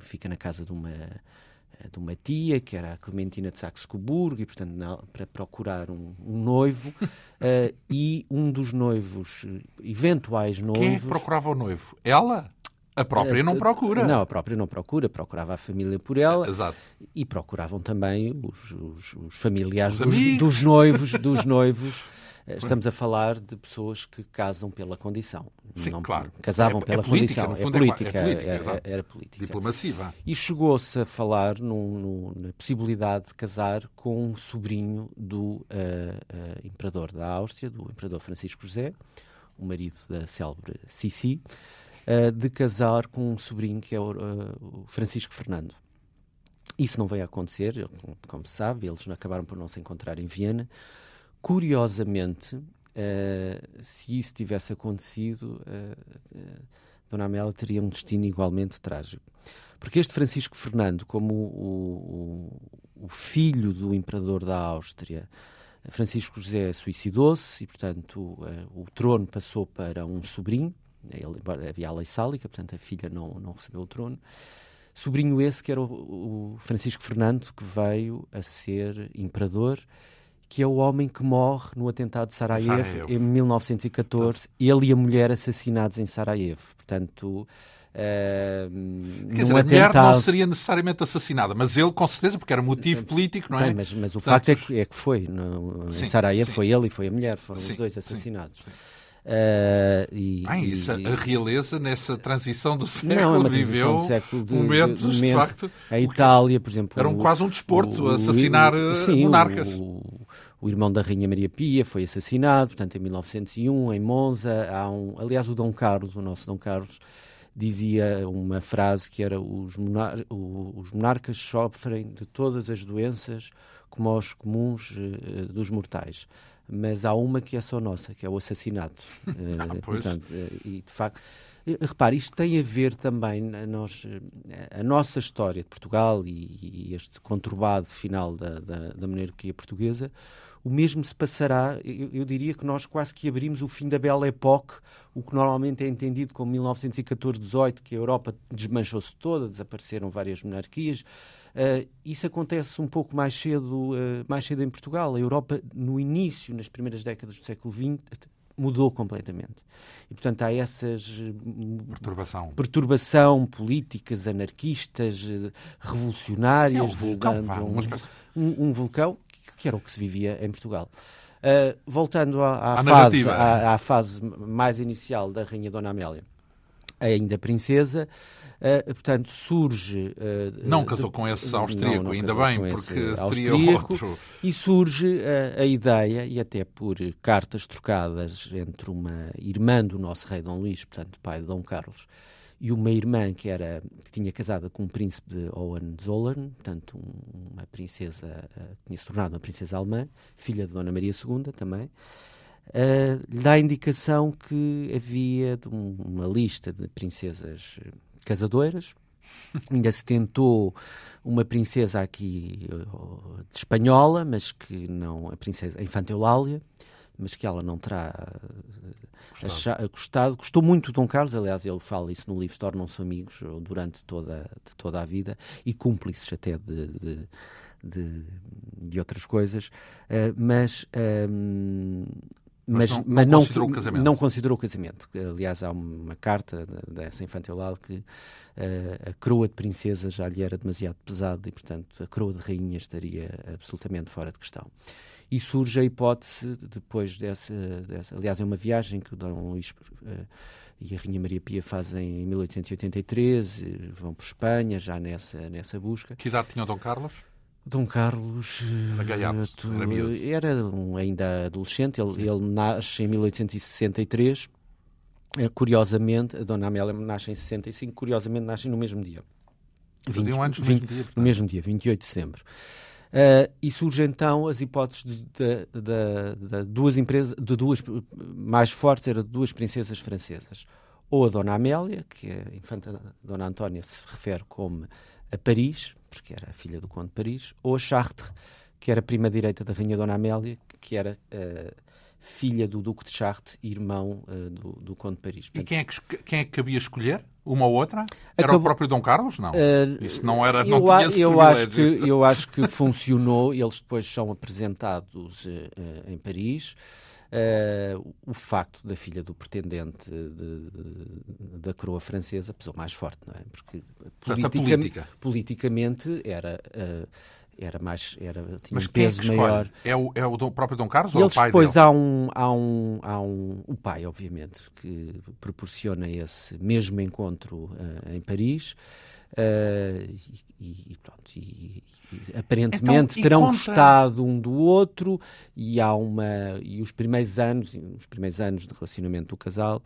fica na casa de uma de uma tia, que era a Clementina de Saxe-Coburgo, e, portanto, na, para procurar um, um noivo, uh, e um dos noivos, eventuais noivos... Quem é que procurava o noivo? Ela? A própria não procura. Não, a própria não procura, procurava a família por ela. Exato. E procuravam também os, os, os familiares os dos, dos, noivos, dos noivos. Eh, estamos a falar de pessoas que casam pela condição. Sim, não, claro. Casavam é, pela é política, condição. É, é política, é, política, era, era política. Diplomacia. E chegou-se a falar na possibilidade de casar com um sobrinho do uh, uh, imperador da Áustria, do imperador Francisco José, o marido da célebre Sissi uh, de casar com um sobrinho que é o, o Francisco Fernando. Isso não veio a acontecer, como se sabe, eles acabaram por não se encontrar em Viena. Curiosamente, uh, se isso tivesse acontecido, Dona Amélia teria um destino igualmente trágico. Porque este Francisco Fernando, como o, o, o filho do imperador da Áustria, Francisco José suicidou-se e, portanto, o, o trono passou para um sobrinho, ele, havia a lei sálica, portanto a filha não, não recebeu o trono. Sobrinho esse que era o, o Francisco Fernando, que veio a ser imperador, que é o homem que morre no atentado de Sarajevo, Sarajevo. em 1914, ele e a mulher assassinados em Sarajevo. Portanto, Uh, Quer dizer, a mulher não seria necessariamente assassinada, mas ele com certeza, porque era motivo político, não é? Bem, mas, mas o Portanto, facto é que, é que foi. No, sim, em Sarajevo foi ele e foi a mulher, foram sim, os dois assassinados. Sim, Uh, e, Bem, isso, e, a realeza nessa transição do século não, é viveu século de, momentos, de, de, de, facto. A Itália, por exemplo. Era um, quase um desporto o, assassinar o, sim, monarcas. O, o, irmão da Rainha Maria Pia foi assassinado, portanto, em 1901, em Monza. Há um, aliás, o Dom Carlos, o nosso Dom Carlos, dizia uma frase que era: os, monar os monarcas sofrem de todas as doenças como os comuns uh, dos mortais mas há uma que é só nossa, que é o assassinato. ah, Portanto, eh, e de facto, eh, repare, isto tem a ver também, nós, a nossa história de Portugal e, e este conturbado final da, da, da monarquia portuguesa, o mesmo se passará, eu, eu, diria que nós quase que abrimos o fim da Belle Époque, o que normalmente é entendido como 1914-18, que a Europa desmanchou-se toda, desapareceram várias monarquias. Uh, isso acontece um pouco mais cedo, uh, mais cedo em Portugal. A Europa, no início, nas primeiras décadas do século XX, mudou completamente. E, portanto, há essas... Perturbação. Perturbação, políticas anarquistas, revolucionárias. É um vulcão, um, um, um vulcão que era o que se vivia em Portugal. Uh, voltando à, à fase, à, à, fase mais inicial da Rainha Dona Amélia, ainda princesa, uh, portanto, surge. Uh, não casou de, com esse austríaco, não, não ainda bem, porque teria outro. E surge a ideia, e até por cartas trocadas entre uma irmã do nosso rei Dom Luís, portanto, pai de Dom Carlos, e uma irmã que era que tinha casado com um príncipe de Hohenzollern, portanto um, uma princesa uh, tinha se tornado uma princesa alemã, filha de Dona Maria II também, uh, dá a indicação que havia um, uma lista de princesas casadoras. Ainda se tentou uma princesa aqui uh, espanhola, mas que não a princesa a Infanta Eulália, mas que ela não terá gostado. gostado. Gostou muito do Dom Carlos, aliás, ele fala isso no livro, tornam-se amigos durante toda, de toda a vida e cúmplices até de, de, de, de outras coisas, uh, mas. Um, mas, mas, não, mas não, considerou o casamento. Não considerou o casamento. Aliás, há uma carta dessa infantilidade que uh, a coroa de princesa já lhe era demasiado pesada e, portanto, a coroa de rainha estaria absolutamente fora de questão. E surge a hipótese, depois dessa, dessa aliás, é uma viagem que o Dom Luís uh, e a Rainha Maria Pia fazem em 1883, vão para Espanha, já nessa, nessa busca. Que idade tinha o Dom Carlos? Dom Carlos era, gaiato, era, era um, ainda adolescente, ele, ele, nasce em 1863. Eh, curiosamente, a Dona Amélia nasce em 65, curiosamente nascem no mesmo dia. 20, anos no 20, mesmo dia. No mesmo dia, 28 de dezembro. Uh, e surgem então as hipóteses de, de, de, de, duas empresas, de duas mais fortes, eram duas princesas francesas. Ou a Dona Amélia, que a infanta Dona Antónia se refere como a Paris, porque era a filha do Conde de Paris, ou a Chartres, que era prima direita da Rainha Dona Amélia, que era uh, filha do Duque de Chartres, irmão uh, do, do, Conde de Paris. Portanto, e quem é, que, quem é que cabia escolher? Uma ou outra? Era Acabou... o próprio Dom Carlos? Não. Uh, Isso não era. Não eu, eu acho que Eu acho que funcionou. Eles depois são apresentados uh, em Paris. Uh, o facto da filha do pretendente de, de, da coroa francesa pesou mais forte, não é? Porque politica, politicamente era. Uh, era mais era tinha Mas um peso é maior é o, é o próprio Dom Carlos Eles ou o pai depois dele? há um há um há um o pai obviamente que proporciona esse mesmo encontro uh, em Paris uh, e, e, pronto e, e aparentemente então, terão contra... gostado um do outro e há uma e os primeiros anos os primeiros anos de relacionamento do casal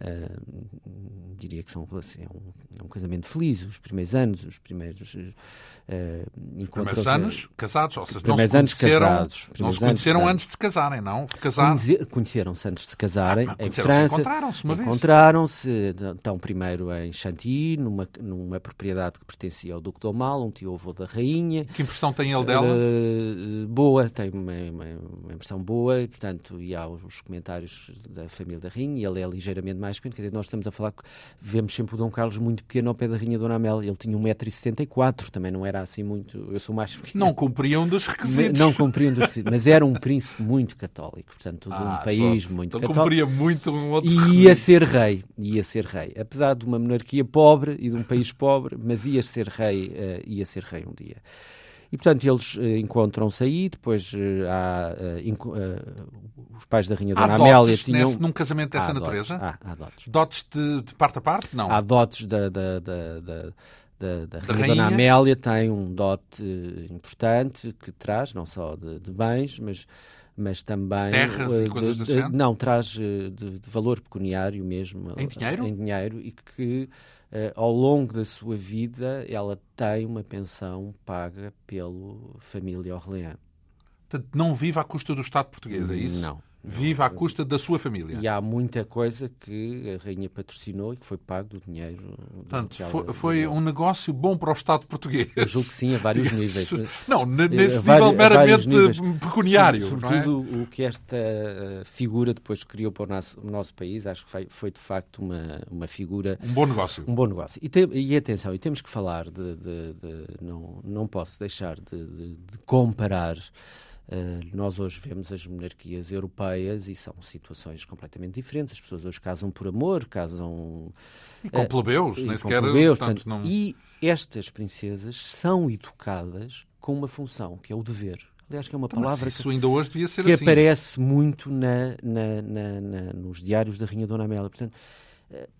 Uh, diria que são, é, um, é um casamento feliz, os primeiros anos, os primeiros uh, primeiros anos casados, ou seja, não se conheceram, casados, não se conheceram antes de casarem, não? Casar... Conheceram-se antes de casarem ah, em França. Encontraram-se uma vez. Encontraram-se, então, primeiro em Chantilly, numa, numa propriedade que pertencia ao Duque do Mal, um tio-avô da rainha. Que impressão tem ele dela? Uh, boa, tem uma, uma, uma, impressão boa, e, portanto, e há os comentários da família da rainha, ele é ligeiramente mais mais pequeno. Quer dizer, nós estamos a falar que vemos sempre o Dom Carlos muito pequeno ao pé da Rainha Dona Amélia. Ele tinha 1,74m, também não era assim muito. Eu sou mais pequeno. Não cumpriam dos requisitos. Não cumpriam dos requisitos, mas era um príncipe muito católico, portanto, de um ah, país pronto. muito então católico. cumpria muito um outro E ia ser rei, ia ser rei. Apesar de uma monarquia pobre e de um país pobre, mas ia ser rei, uh, ia ser rei um dia. E, portanto, eles uh, encontram-se aí, depois uh, há, uh, os pais da Rainha Dona Amélia tinham... Nesse, num casamento dessa há natureza? Dotes, há, há dotes. Dotes de, de, parte a parte? Não. Há dotes da, da, da, da da, da, da Rainha, Dona Amélia tem um dote importante que traz, não só de, de bens, mas, mas também. Terras uh, e coisas de, de, Não, traz de, de, valor pecuniário mesmo. Em dinheiro? Em dinheiro e que uh, ao longo da sua vida, ela tem uma pensão paga pela família Orleans. Portanto, não vive à custa do Estado português, é isso? Não. Vive à custa da sua família. E há muita coisa que a rainha patrocinou e que foi pago do dinheiro. Portanto, foi, foi um negócio bom para o Estado português. Eu julgo que sim, a vários níveis. Não, nesse a nível meramente pecuniário. Sobretudo é? o que esta eh, figura depois criou para o nosso, nosso país, acho que foi, foi, de facto uma, uma figura. Um bom negócio. Um bom negócio. E, te, e atenção, e temos que falar de. de, de não, não posso deixar de, de comparar Uh, nós hoje vemos as monarquias europeias e são situações completamente diferentes. As pessoas hoje casam por amor, casam. E com uh, plebeus, nem sequer. Plebeus, portanto, não... E estas princesas são educadas com uma função, que é o dever. Aliás, que é uma então, palavra isso que, ainda hoje devia ser que assim. aparece muito na, na, na, nos diários da Rainha Dona Amélia. Portanto,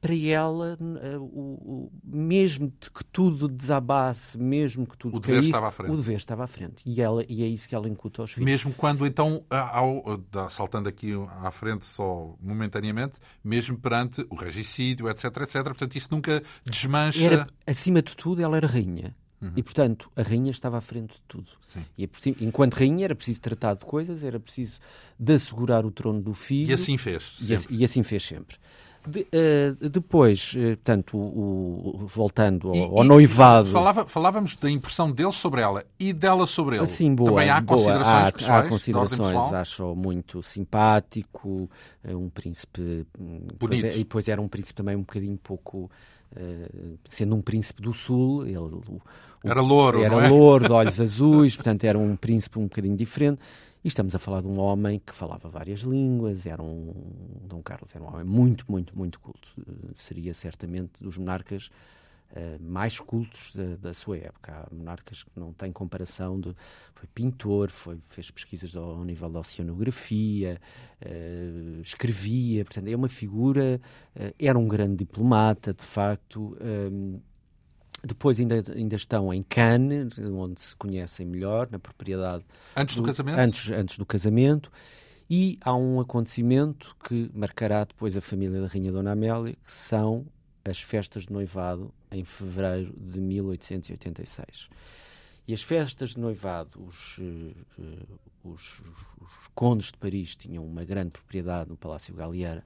para ela, eh, o, o, mesmo que tudo desabasse, mesmo que tudo o dever caísse, estava à frente. o dever estava à frente. E, ela, e é isso que ela incuta aos filhos. Mesmo quando, então, ao, saltando aqui à frente só momentaneamente, mesmo perante o regicídio, etc, etc, portanto, isso nunca desmancha... Era, acima de tudo, ela era rainha. Uhum. E, portanto, a rainha estava à frente de tudo. Sim. E, enquanto rainha, era preciso tratar de coisas, era preciso de assegurar o trono do filho. E assim fez. E, e assim fez sempre. De, uh, depois, uh, portanto, o, o, voltando ao, e, ao noivado. Falava, falávamos da impressão dele sobre ela e dela sobre ele. Assim, boa, Também há boa. considerações há, pessoais? Há considerações, acho muito simpático, é um príncipe. Hum, Bonito. e depois era um príncipe também um bocadinho pouco. Uh, sendo um príncipe do sul, ele. O, era louro, Era é? louro, de olhos azuis, portanto era um príncipe um bocadinho diferente. E estamos a falar de um homem que falava várias línguas, era um. Dom Carlos era um homem muito, muito, muito culto. Uh, seria certamente dos monarcas uh, mais cultos da, da, sua época. Há monarcas que não têm comparação. De, foi pintor, foi, fez pesquisas ao, ao nível da oceanografia, uh, escrevia, portanto, é uma figura. era um grande diplomata, de facto. Depois ainda, ainda estão em Cannes, onde se conhecem melhor, na propriedade. Antes do, do casamento? Antes, antes do casamento. E há um acontecimento que marcará depois a família da Rainha Dona Amélia, que são as festas de noivado em fevereiro de 1886. E as festas de noivado, os, uh, os, os, os, condes de Paris tinham uma grande propriedade no Palácio Galliera,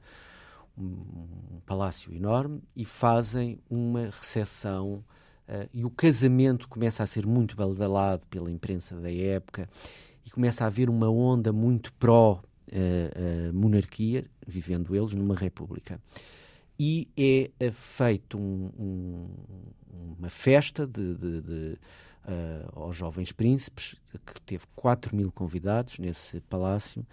um, um palácio enorme, e fazem uma recepção. Uh, e o casamento começa a ser muito badalado pela imprensa da época e começa a haver uma onda muito pró-monarquia, vivendo eles numa república. E é, é feito um, um, uma festa de, de, de uh, aos jovens príncipes, que teve 4 mil convidados nesse palácio,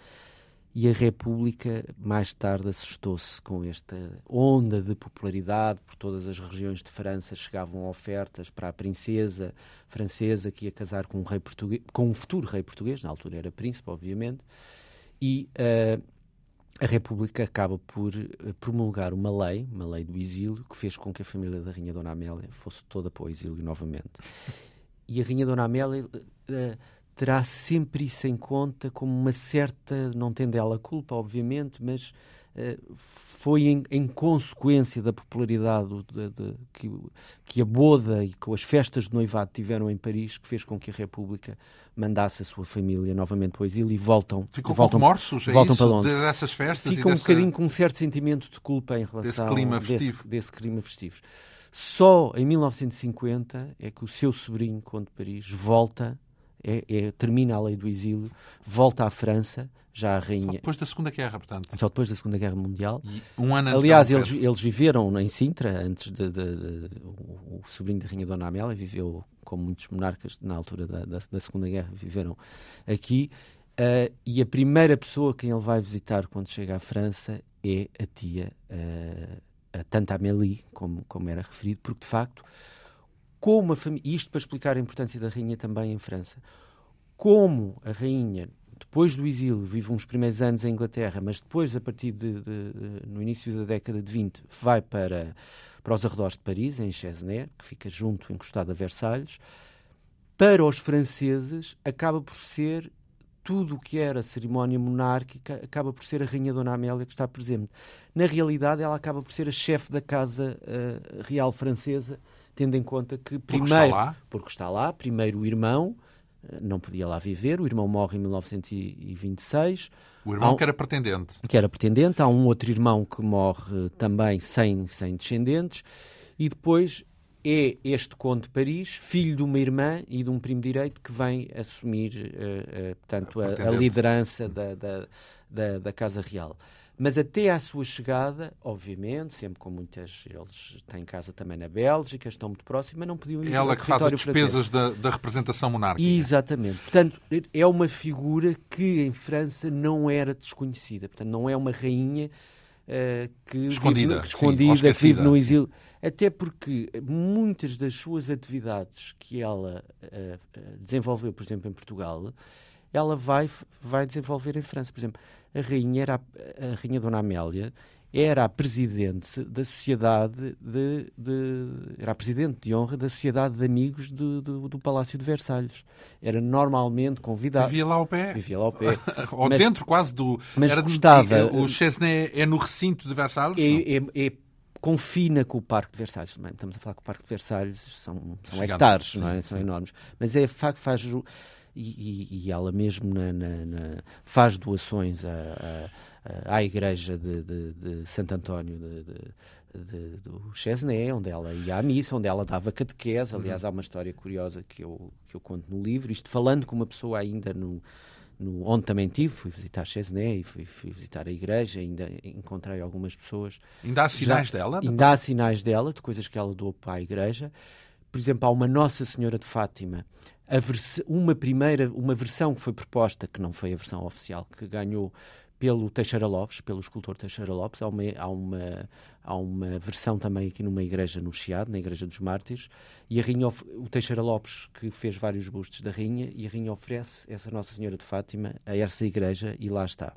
e a República mais tarde assustou-se com esta onda de popularidade por todas as regiões de França chegavam ofertas para a princesa francesa que ia casar com um rei português, com um futuro rei português, na altura era príncipe, obviamente, e uh, a República acaba por eh, promulgar uma lei, uma lei do exílio, que fez com que a família da Rainha Dona Amélia fosse toda para o exílio novamente. E a Rainha Dona Amélia uh, terá sempre isso em conta como uma certa, não tendo ela culpa, obviamente, mas uh, foi em, em, consequência da popularidade de, de, que, que a boda e com as festas de noivado tiveram em Paris que fez com que a República mandasse a sua família novamente para o exílio e voltam. Ficou voltam, com remorsos é voltam para Londres. dessas festas? Fica um dessa... bocadinho com um certo sentimento de culpa em relação desse clima festivo. Desse, desse clima festivo. Só em 1950 é que o seu sobrinho, de Paris, volta é, é, termina a lei do exílio, volta à França, já a rainha. Só depois da Segunda Guerra, portanto. Só depois da Segunda Guerra Mundial. E um ano Aliás, eles, eles viveram em Sintra, antes de, de, de, o, sobrinho da Rainha Dona Amélia viveu, como muitos monarcas na altura da, da, da Segunda Guerra, viveram aqui. Uh, e a primeira pessoa quem ele vai visitar quando chega à França é a tia, uh, a Tante Amélie, como, como era referido, porque de facto como a família, isto para explicar a importância da rainha também em França, como a rainha, depois do exílio, vive uns primeiros anos em Inglaterra, mas depois, a partir de, de, de no início da década de 20, vai para, para os arredores de Paris, em Chesnay, que fica junto, encostado a Versalhes, para os franceses acaba por ser tudo o que era cerimónia monárquica acaba por ser a Rainha Dona Amélia que está presente. Na realidade, ela acaba por ser a chefe da Casa uh, Real Francesa tendo em conta que primeiro porque está lá, porque está lá primeiro o irmão eh, não podia lá viver, o irmão morre em 1926. O irmão um, que era pretendente. Que era pretendente, há um outro irmão que morre também sem, sem descendentes, e depois é este conde de Paris, filho de uma irmã e de um primo direito que vem assumir uh, uh, portanto, a, a, liderança da, da, da, da Casa Real. Mas até à sua chegada, obviamente, sempre com muitas. Eles têm casa também na Bélgica, estão muito próximos, mas não podiam ir É ela que faz as despesas da, da, representação monárquica. Exatamente. Portanto, é uma figura que em França não era desconhecida. Portanto, não é uma rainha uh, que escondida, vive, escondida que vive no exílio. Até porque muitas das suas atividades que ela uh, desenvolveu, por exemplo, em Portugal, ela vai, vai desenvolver em França. Por exemplo, a rainha, era a, a rainha Dona Amélia era a presidente da sociedade de, de, era a presidente de honra da sociedade de amigos do, do, do Palácio de Versalhes. Era normalmente convidada. Vivia lá ao pé. Vivia lá ao pé. Ou mas, dentro quase do. Mas era gostava. o Chesnay é no recinto de Versalhes? É, é, é, confina com o Parque de Versalhes. Estamos a falar que o Parque de Versalhes são, são hectares, sim, não é? São sim. enormes. Mas é facto faz e, e, e ela mesmo na, na, na, faz doações a, a, à igreja de, de, de Santo António de, de, do Chesnay, onde ela ia à missa, onde ela dava catequese. Aliás, há uma história curiosa que eu, que eu conto no livro, isto falando com uma pessoa ainda no, no, onde também tive, fui visitar Chesnay, fui, fui visitar a igreja, ainda encontrei algumas pessoas. Ainda há sinais já, dela? Ainda há sinais dela, de coisas que ela doou para a igreja. Por exemplo, há uma Nossa Senhora de Fátima, uma primeira, uma versão que foi proposta, que não foi a versão oficial, que ganhou pelo Teixeira Lopes, pelo escultor Teixeira Lopes. Há uma, há uma, há uma versão também aqui numa igreja no Chiado, na Igreja dos Mártires, e a Rainha, o Teixeira Lopes, que fez vários bustos da Rainha, e a Rainha oferece essa Nossa Senhora de Fátima a essa igreja, e lá está.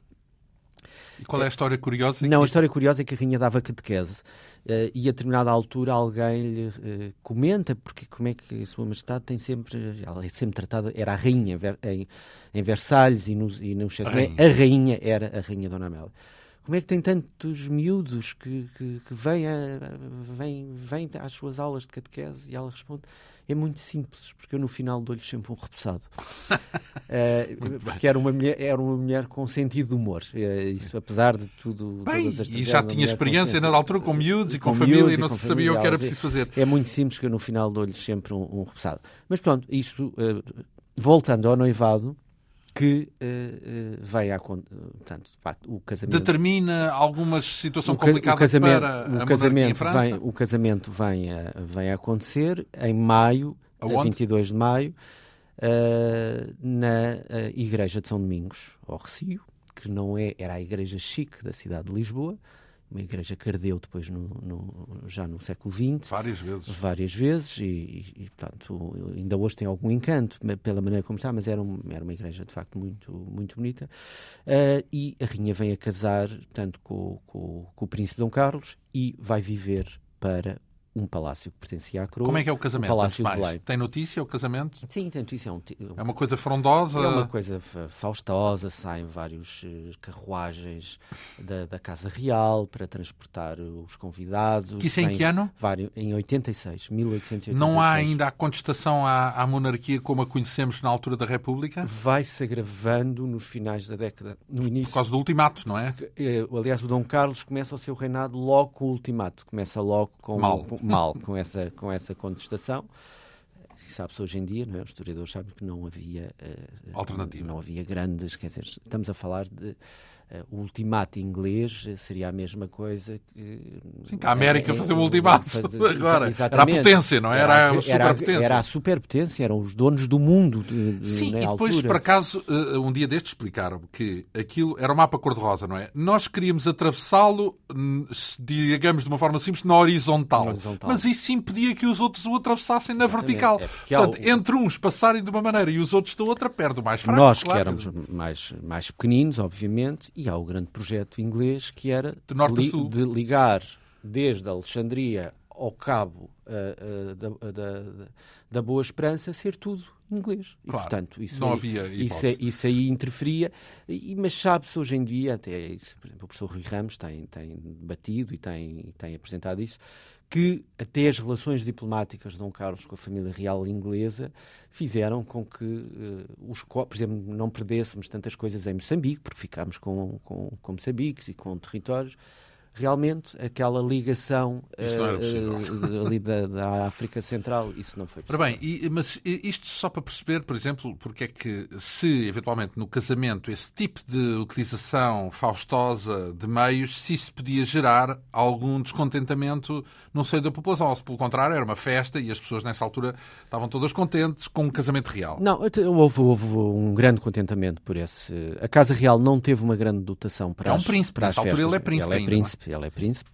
E qual é a história curiosa? Não, a história curiosa é que a rainha dava catequese uh, e a determinada altura alguém lhe uh, comenta porque como é que a sua majestade tem sempre, ela é sempre tratada, era a rainha em, em Versalhes e no, e no Chesnay, a, a rainha era a rainha Dona Amélia. Como é que tem tantos miúdos que, que, que vêm, vêm, vêm às suas aulas de catequese? E ela responde, é muito simples, porque eu no final dou-lhe sempre um repousado. uh, porque era uma, mulher, era uma mulher com sentido de humor. Uh, isso, apesar de tudo. Bem, e já tinha experiência na altura com miúdos e com, com família e não se sabia o que era preciso fazer. É muito simples que eu no final dou-lhe sempre um, um repousado. Mas pronto, isso, uh, voltando ao noivado, que uh, uh, a portanto, o casamento determina alguma situação complicada o casamento, para o casamento vem o casamento vem a, vem a acontecer em maio Aonde? a 22 de maio uh, na igreja de São Domingos ao Recio que não é era a igreja chique da cidade de Lisboa uma igreja que ardeu depois no, no, já no século XX. Várias vezes. Várias vezes e, e, portanto, ainda hoje tem algum encanto pela maneira como está, mas era, um, era uma igreja de facto muito, muito bonita. Uh, e a Rainha vem a casar, tanto com, com, com o príncipe Dom Carlos e vai viver para um palácio que pertencia à coroa. Como é que é o casamento? Palácio de Belém. Tem notícia o casamento? Sim, tem notícia. É, um, é uma coisa frondosa? É uma coisa faustosa. Saem vários uh, carruagens da, da, Casa Real para transportar os convidados. Que isso em que ano? Vários, em 86, 1886. Não há ainda a contestação à, à, monarquia como a conhecemos na altura da República? Vai-se agravando nos finais da década. No início, Por causa do ultimato, não é? Eh, aliás, o Dom Carlos começa o seu reinado logo com o ultimato. Começa logo com... Mal. Com, mal com essa, com essa contestação. Sabe-se hoje em dia, não é? os historiadores sabem que não havia uh, alternativa. Não havia grandes, quer dizer, estamos a falar de o ultimato inglês seria a mesma coisa que. Sim, que a América é, fazia o ultimato agora. Era a potência, não é? era? Era a superpotência. Era a superpotência, eram os donos do mundo. De, Sim, e depois, altura. por acaso, um dia destes explicaram que aquilo era o mapa cor-de-rosa, não é? Nós queríamos atravessá-lo, digamos de uma forma simples, na horizontal. horizontal. Mas isso impedia que os outros o atravessassem na Exatamente. vertical. É Portanto, há... entre uns passarem de uma maneira e os outros da outra, perde o mais fraco. Nós claro. que éramos mais, mais pequeninos, obviamente, e há o grande projeto inglês que era de, norte li, a sul. de ligar desde Alexandria ao cabo uh, uh, da, da, da, Boa Esperança ser tudo inglês. E, claro, portanto, isso não aí, havia isso, isso, aí interferia, e, mas sabe-se hoje em dia, até isso, por exemplo, o professor Rui Ramos tem, tem debatido e tem, tem apresentado isso, que até as relações diplomáticas de Dom Carlos com a família real inglesa fizeram com que, uh, os, por exemplo, não perdêssemos tantas coisas em Moçambique, porque ficámos com, com, com e com territórios, realmente aquela ligação uh, ali da, da, África Central, isso não foi possível. Ora bem, e, mas isto só para perceber, por exemplo, porque é que se eventualmente no casamento esse tipo de utilização faustosa de meios, se isso podia gerar algum descontentamento no seio da população, ou se pelo contrário era uma festa e as pessoas nessa altura estavam todas contentes com um casamento real. Não, houve, houve um grande contentamento por esse... A Casa Real não teve uma grande dotação para É um as, príncipe, para nessa festas. altura ele é príncipe Ele é ainda, príncipe príncipe, ele é príncipe,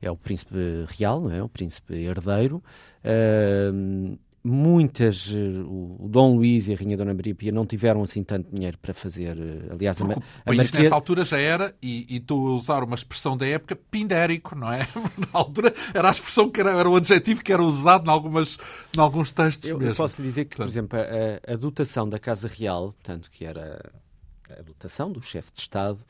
é o príncipe real, não é? O príncipe herdeiro. Uh, muitas, o Dom Luís e a Rainha Dona Maria Pia não tiveram assim tanto dinheiro para fazer, aliás, Porque a, o país nessa altura já era, e, estou a usar uma expressão da época, pindérico, não é? Na altura era a expressão que era, era o adjetivo que era usado em, algumas, em alguns textos eu, mesmo. Eu posso lhe dizer que, por exemplo, a, a dotação da Casa Real, portanto, que era a dotação do chefe de Estado,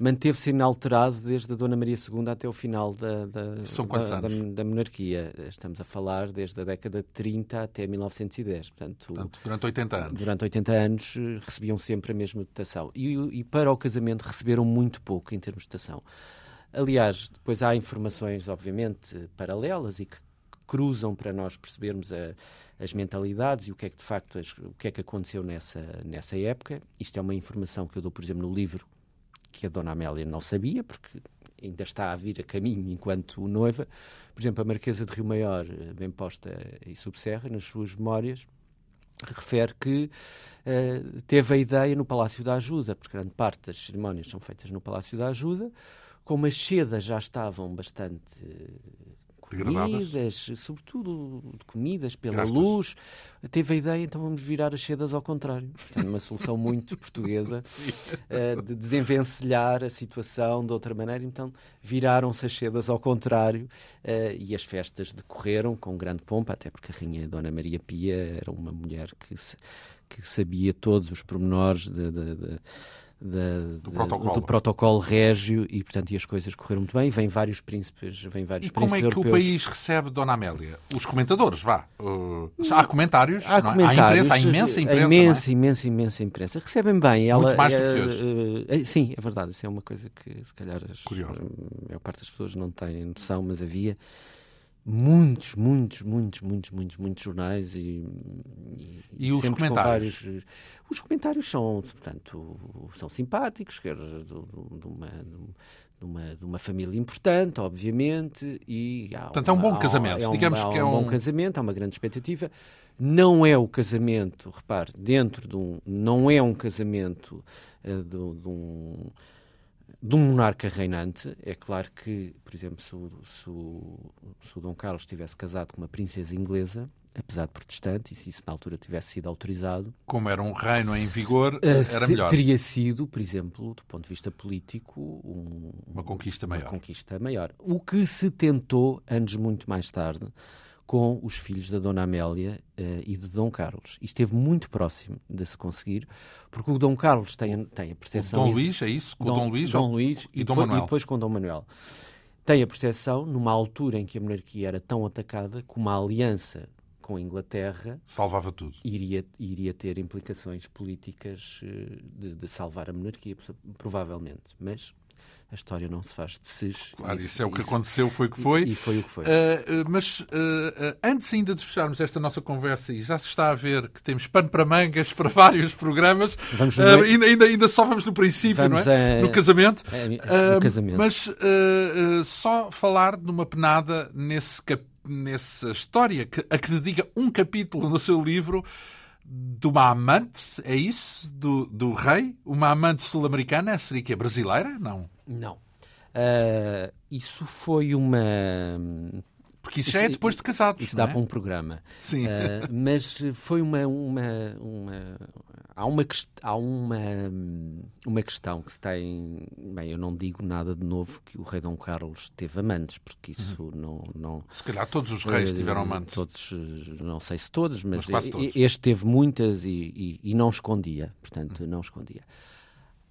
manteve-se inalterado desde a Dona Maria II até o final da, da, São quantos da, anos? Da, da, monarquia. Estamos a falar desde a década de 30 até 1910. Portanto, Portanto durante 80 anos. Durante 80 anos eh, recebiam sempre a mesma dotação. E, e para o casamento receberam muito pouco em termos de dotação. Aliás, depois há informações, obviamente, paralelas e que cruzam para nós percebermos a, as mentalidades e o que é que de facto as, o que é que aconteceu nessa nessa época. Isto é uma informação que eu dou, por exemplo, no livro que a Dona Amélia não sabia, porque ainda está a vir a caminho enquanto noiva. Por exemplo, a Marquesa de Rio Maior, bem posta e subserra, nas suas memórias, refere que uh, teve a ideia no Palácio da Ajuda, porque grande parte das cerimónias são feitas no Palácio da Ajuda, como as sedas já estavam bastante comidas, sobretudo de comidas pela Gastas. luz, teve a ideia, então vamos virar as sedas ao contrário. Portanto, uma solução muito portuguesa uh, de desenvencilhar a situação de outra maneira. Então, viraram-se as sedas ao contrário uh, e as festas decorreram com grande pompa, até porque a Rainha Dona Maria Pia era uma mulher que, se, que sabia todos os pormenores de, de, de da, do, protocolo. do, protocolo. régio e, portanto, e as coisas correram muito bem. Vêm vários príncipes, vêm vários e como é que europeus. o país recebe Dona Amélia? Os comentadores, vá. Uh, há comentários, há, é? comentários há, imprensa, há imensa imprensa. Imensa, é? imensa, imensa imprensa. Recebem bem. Ela, muito mais do é, que hoje. É, sim, é verdade. Isso é uma coisa que, se calhar, as, a maior parte das pessoas não tem noção, mas havia muitos, muitos, muitos, muitos, muitos, muitos jornais e, e, e os comentários. Vários, os comentários são, portanto, são simpáticos, quer de, uma, de, uma, de uma família importante, obviamente, e há portanto, é um bom casamento, há, é digamos um, que é um... bom casamento, há uma grande expectativa. Não é o casamento, repare, dentro de um, não é um casamento uh, de, de um de um monarca reinante. É claro que, por exemplo, se o, se, o, se o Dom Carlos tivesse casado com uma princesa inglesa, apesar de protestante, e se isso na altura tivesse sido autorizado. Como era um reino em vigor, eh, era melhor. Teria sido, por exemplo, do ponto de vista político, um, uma conquista maior. Uma conquista maior. O que se tentou, anos muito mais tarde, com os filhos da Dona Amélia uh, e de Dom Carlos. E esteve muito próximo de se conseguir, porque o Dom Carlos tem, tem a percepção... O Dom Luís, é isso? Com Dom, Dom Luís, Dom Luís e, e, Dom depois, Manuel. e depois com Dom Manuel. Tem a percepção, numa altura em que a monarquia era tão atacada, que uma aliança com a Inglaterra salvava tudo. Iria, iria ter implicações políticas uh, de, de salvar a monarquia, provavelmente. Mas a história não se faz de sis. Claro, isso, isso é o que isso, aconteceu, foi o que foi. E, e foi o que foi. Uh, uh, mas uh, antes ainda de fecharmos esta nossa conversa, e já se está a ver que temos pano para mangas para vários programas, vamos ainda, ainda, ainda só vamos no princípio, vamos não é? A... No casamento. no casamento. Mas só falar de uma penada nesse cap... nessa história que, a que dedica um capítulo no seu livro de uma amante, é isso? Do, do rei? Uma amante sul-americana? Seria que é brasileira? Não. Não. Uh, isso foi uma. Porque isso já é depois de casados. Isso dá é? para um programa. Sim. Uh, mas foi uma. uma, uma há uma, há uma, uma questão que se tem. Bem, eu não digo nada de novo que o rei Dom Carlos teve amantes, porque isso uhum. não, não. Se calhar todos os reis tiveram amantes. Todos, não sei se todos, mas, mas todos. este teve muitas e, e, e não escondia. Portanto, uhum. não escondia.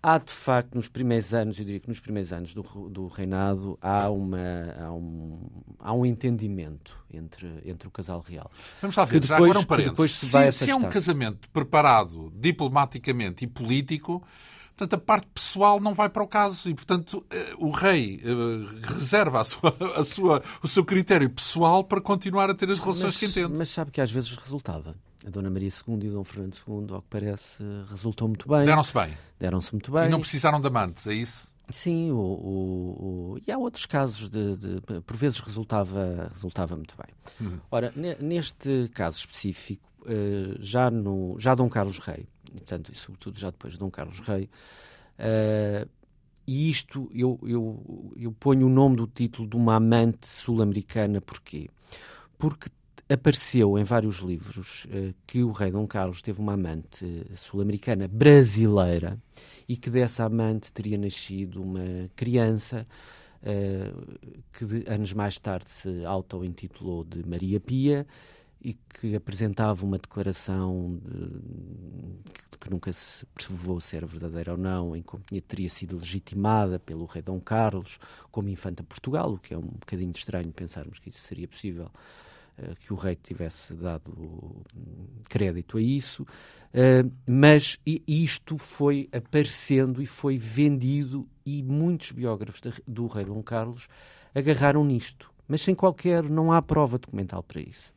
Há, de facto, nos primeiros anos, eu diria que nos primeiros anos do, do reinado, há, uma, há, um, há um entendimento entre, entre o casal real. Vamos lá ver, depois, já agora um parênteses. Se, se, se é um casamento preparado diplomaticamente e político, portanto, a parte pessoal não vai para o caso e, portanto, o rei reserva a sua, a sua, o seu critério pessoal para continuar a ter as relações mas, que entende. Mas sabe que às vezes resultava. A Dona Maria II e o Dom Fernando II, ao que parece, resultou muito bem. Deram-se bem. Deram-se muito bem. E não precisaram de amantes, é isso? Sim, o, o, o... e há outros casos de, de, por vezes resultava resultava muito bem. Uhum. Ora, neste caso específico, já no já Dom Carlos Rei, portanto, e sobretudo já depois de Dom Carlos Rei, e isto eu, eu, eu ponho o nome do título de uma amante sul-americana, porquê? Porque apareceu em vários livros uh, que o rei Dom Carlos teve uma amante sul-americana brasileira e que dessa amante teria nascido uma criança uh, que de, anos mais tarde se auto-intitulou de Maria Pia e que apresentava uma declaração de, que, que, nunca se provou ser verdadeira ou não, em que teria sido legitimada pelo rei Dom Carlos como infanta Portugal, o que é um bocadinho estranho pensarmos que isso seria possível que o rei tivesse dado crédito a isso, mas isto foi aparecendo e foi vendido e muitos biógrafos do rei Dom Carlos agarraram nisto, mas sem qualquer, não há prova documental para isso.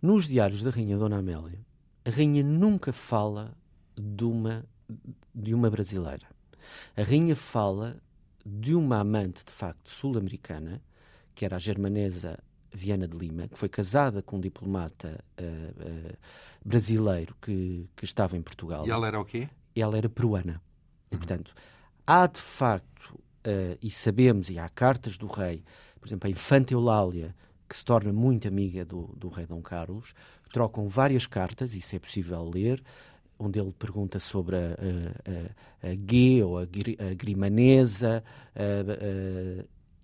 Nos diários da rainha Dona Amélia, a rainha nunca fala de uma, de uma brasileira. A rainha fala de uma amante, de facto, sul-americana, que era a germanesa Viana de Lima, que foi casada com um diplomata uh, uh, brasileiro que, que estava em Portugal. E ela era o quê? Ela era peruana. E, portanto, há de facto, uh, e sabemos, e há cartas do rei, por exemplo, a Infanta Eulália, que se torna muito amiga do, do rei Dom Carlos, trocam várias cartas, isso é possível ler, onde ele pergunta sobre a, a, a, a Gué ou a, a Grimanesa,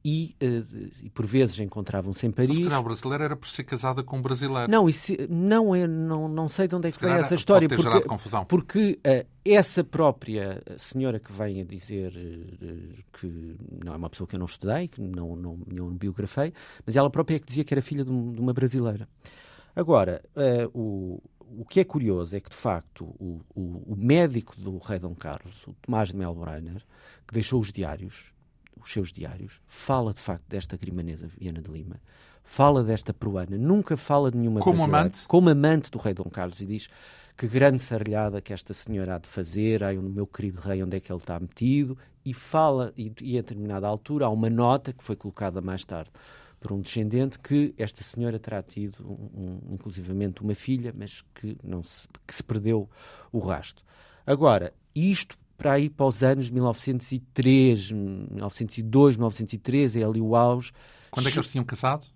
e, uh, e, por vezes encontravam-se em Paris. Mas, o brasileiro era por ser casada com um brasileiro. Não, isso, não, é, não, não sei de onde é que vem essa história. Pode ter porque, confusão. porque uh, essa própria senhora que vem a dizer uh, que não é uma pessoa que eu não estudei, que não, não, não biografei, mas ela própria é que dizia que era filha de, um, de uma brasileira. Agora, o, o que é curioso é que, de facto, o, o, o médico do rei Dom Carlos, o Tomás de Melbrenner, que deixou os diários, os seus diários, fala de facto desta grimanesa Viana de Lima, fala desta peruana, nunca fala de nenhuma como amante, como amante do rei Dom Carlos e diz que grande sarlhada que esta senhora há de fazer, ai, o meu querido rei, onde é que ele está metido, e fala, e, e a determinada altura há uma nota que foi colocada mais tarde por um descendente que esta senhora terá tido, um, um, inclusivamente, uma filha, mas que, não se, que se perdeu o rasto. Agora, isto para ir para os anos de 1903, 1902, 1903, é ali o auge. Quando é que eles tinham casado?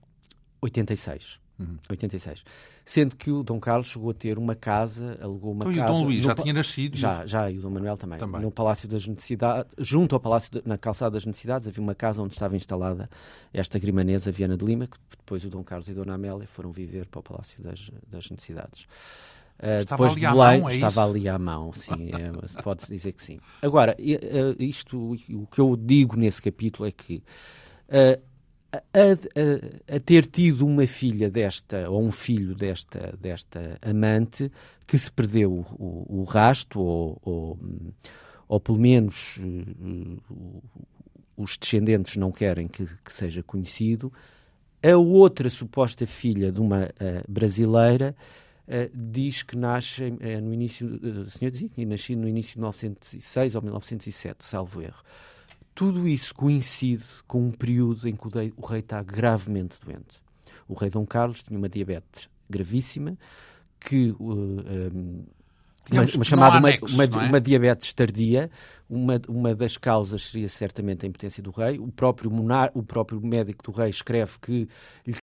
86. Uhum. 86. Sendo que o Dom Carlos chegou a ter uma casa, alugou uma então, casa. E o Dom Luís já tinha nascido? Já, já, e o Dom Manuel também. também. No Palácio das Necessidades, junto ao Palácio, de, na Calçada das Necessidades, havia uma casa onde estava instalada esta grimanesa Viana de Lima, que depois o Dom Carlos e a Dona Amélia foram viver para o Palácio das, das Necessidades. Uh, ali de Belém, à mão, é estava ali à mão, sim, é, pode-se dizer que sim. Agora, isto, o que eu digo nesse capítulo é que uh, a, a, a, ter tido uma filha desta, ou um filho desta, desta amante, que se perdeu o, o rasto, ou, ou, ou, pelo menos uh, os descendentes não querem que, que, seja conhecido, a outra suposta filha de uma brasileira uh, diz que nasce no início, o senhor dizia que nasci no início de 1906 ou 1907, salvo erro tudo isso coincide com um período em que o rei está gravemente doente. O rei Dom Carlos tinha uma diabetes gravíssima, que uh, um, uma, uma chamada anexo, uma, é? uma, diabetes tardia, uma, uma das causas seria certamente a impotência do rei. O próprio, monar, o próprio médico do rei escreve que lhe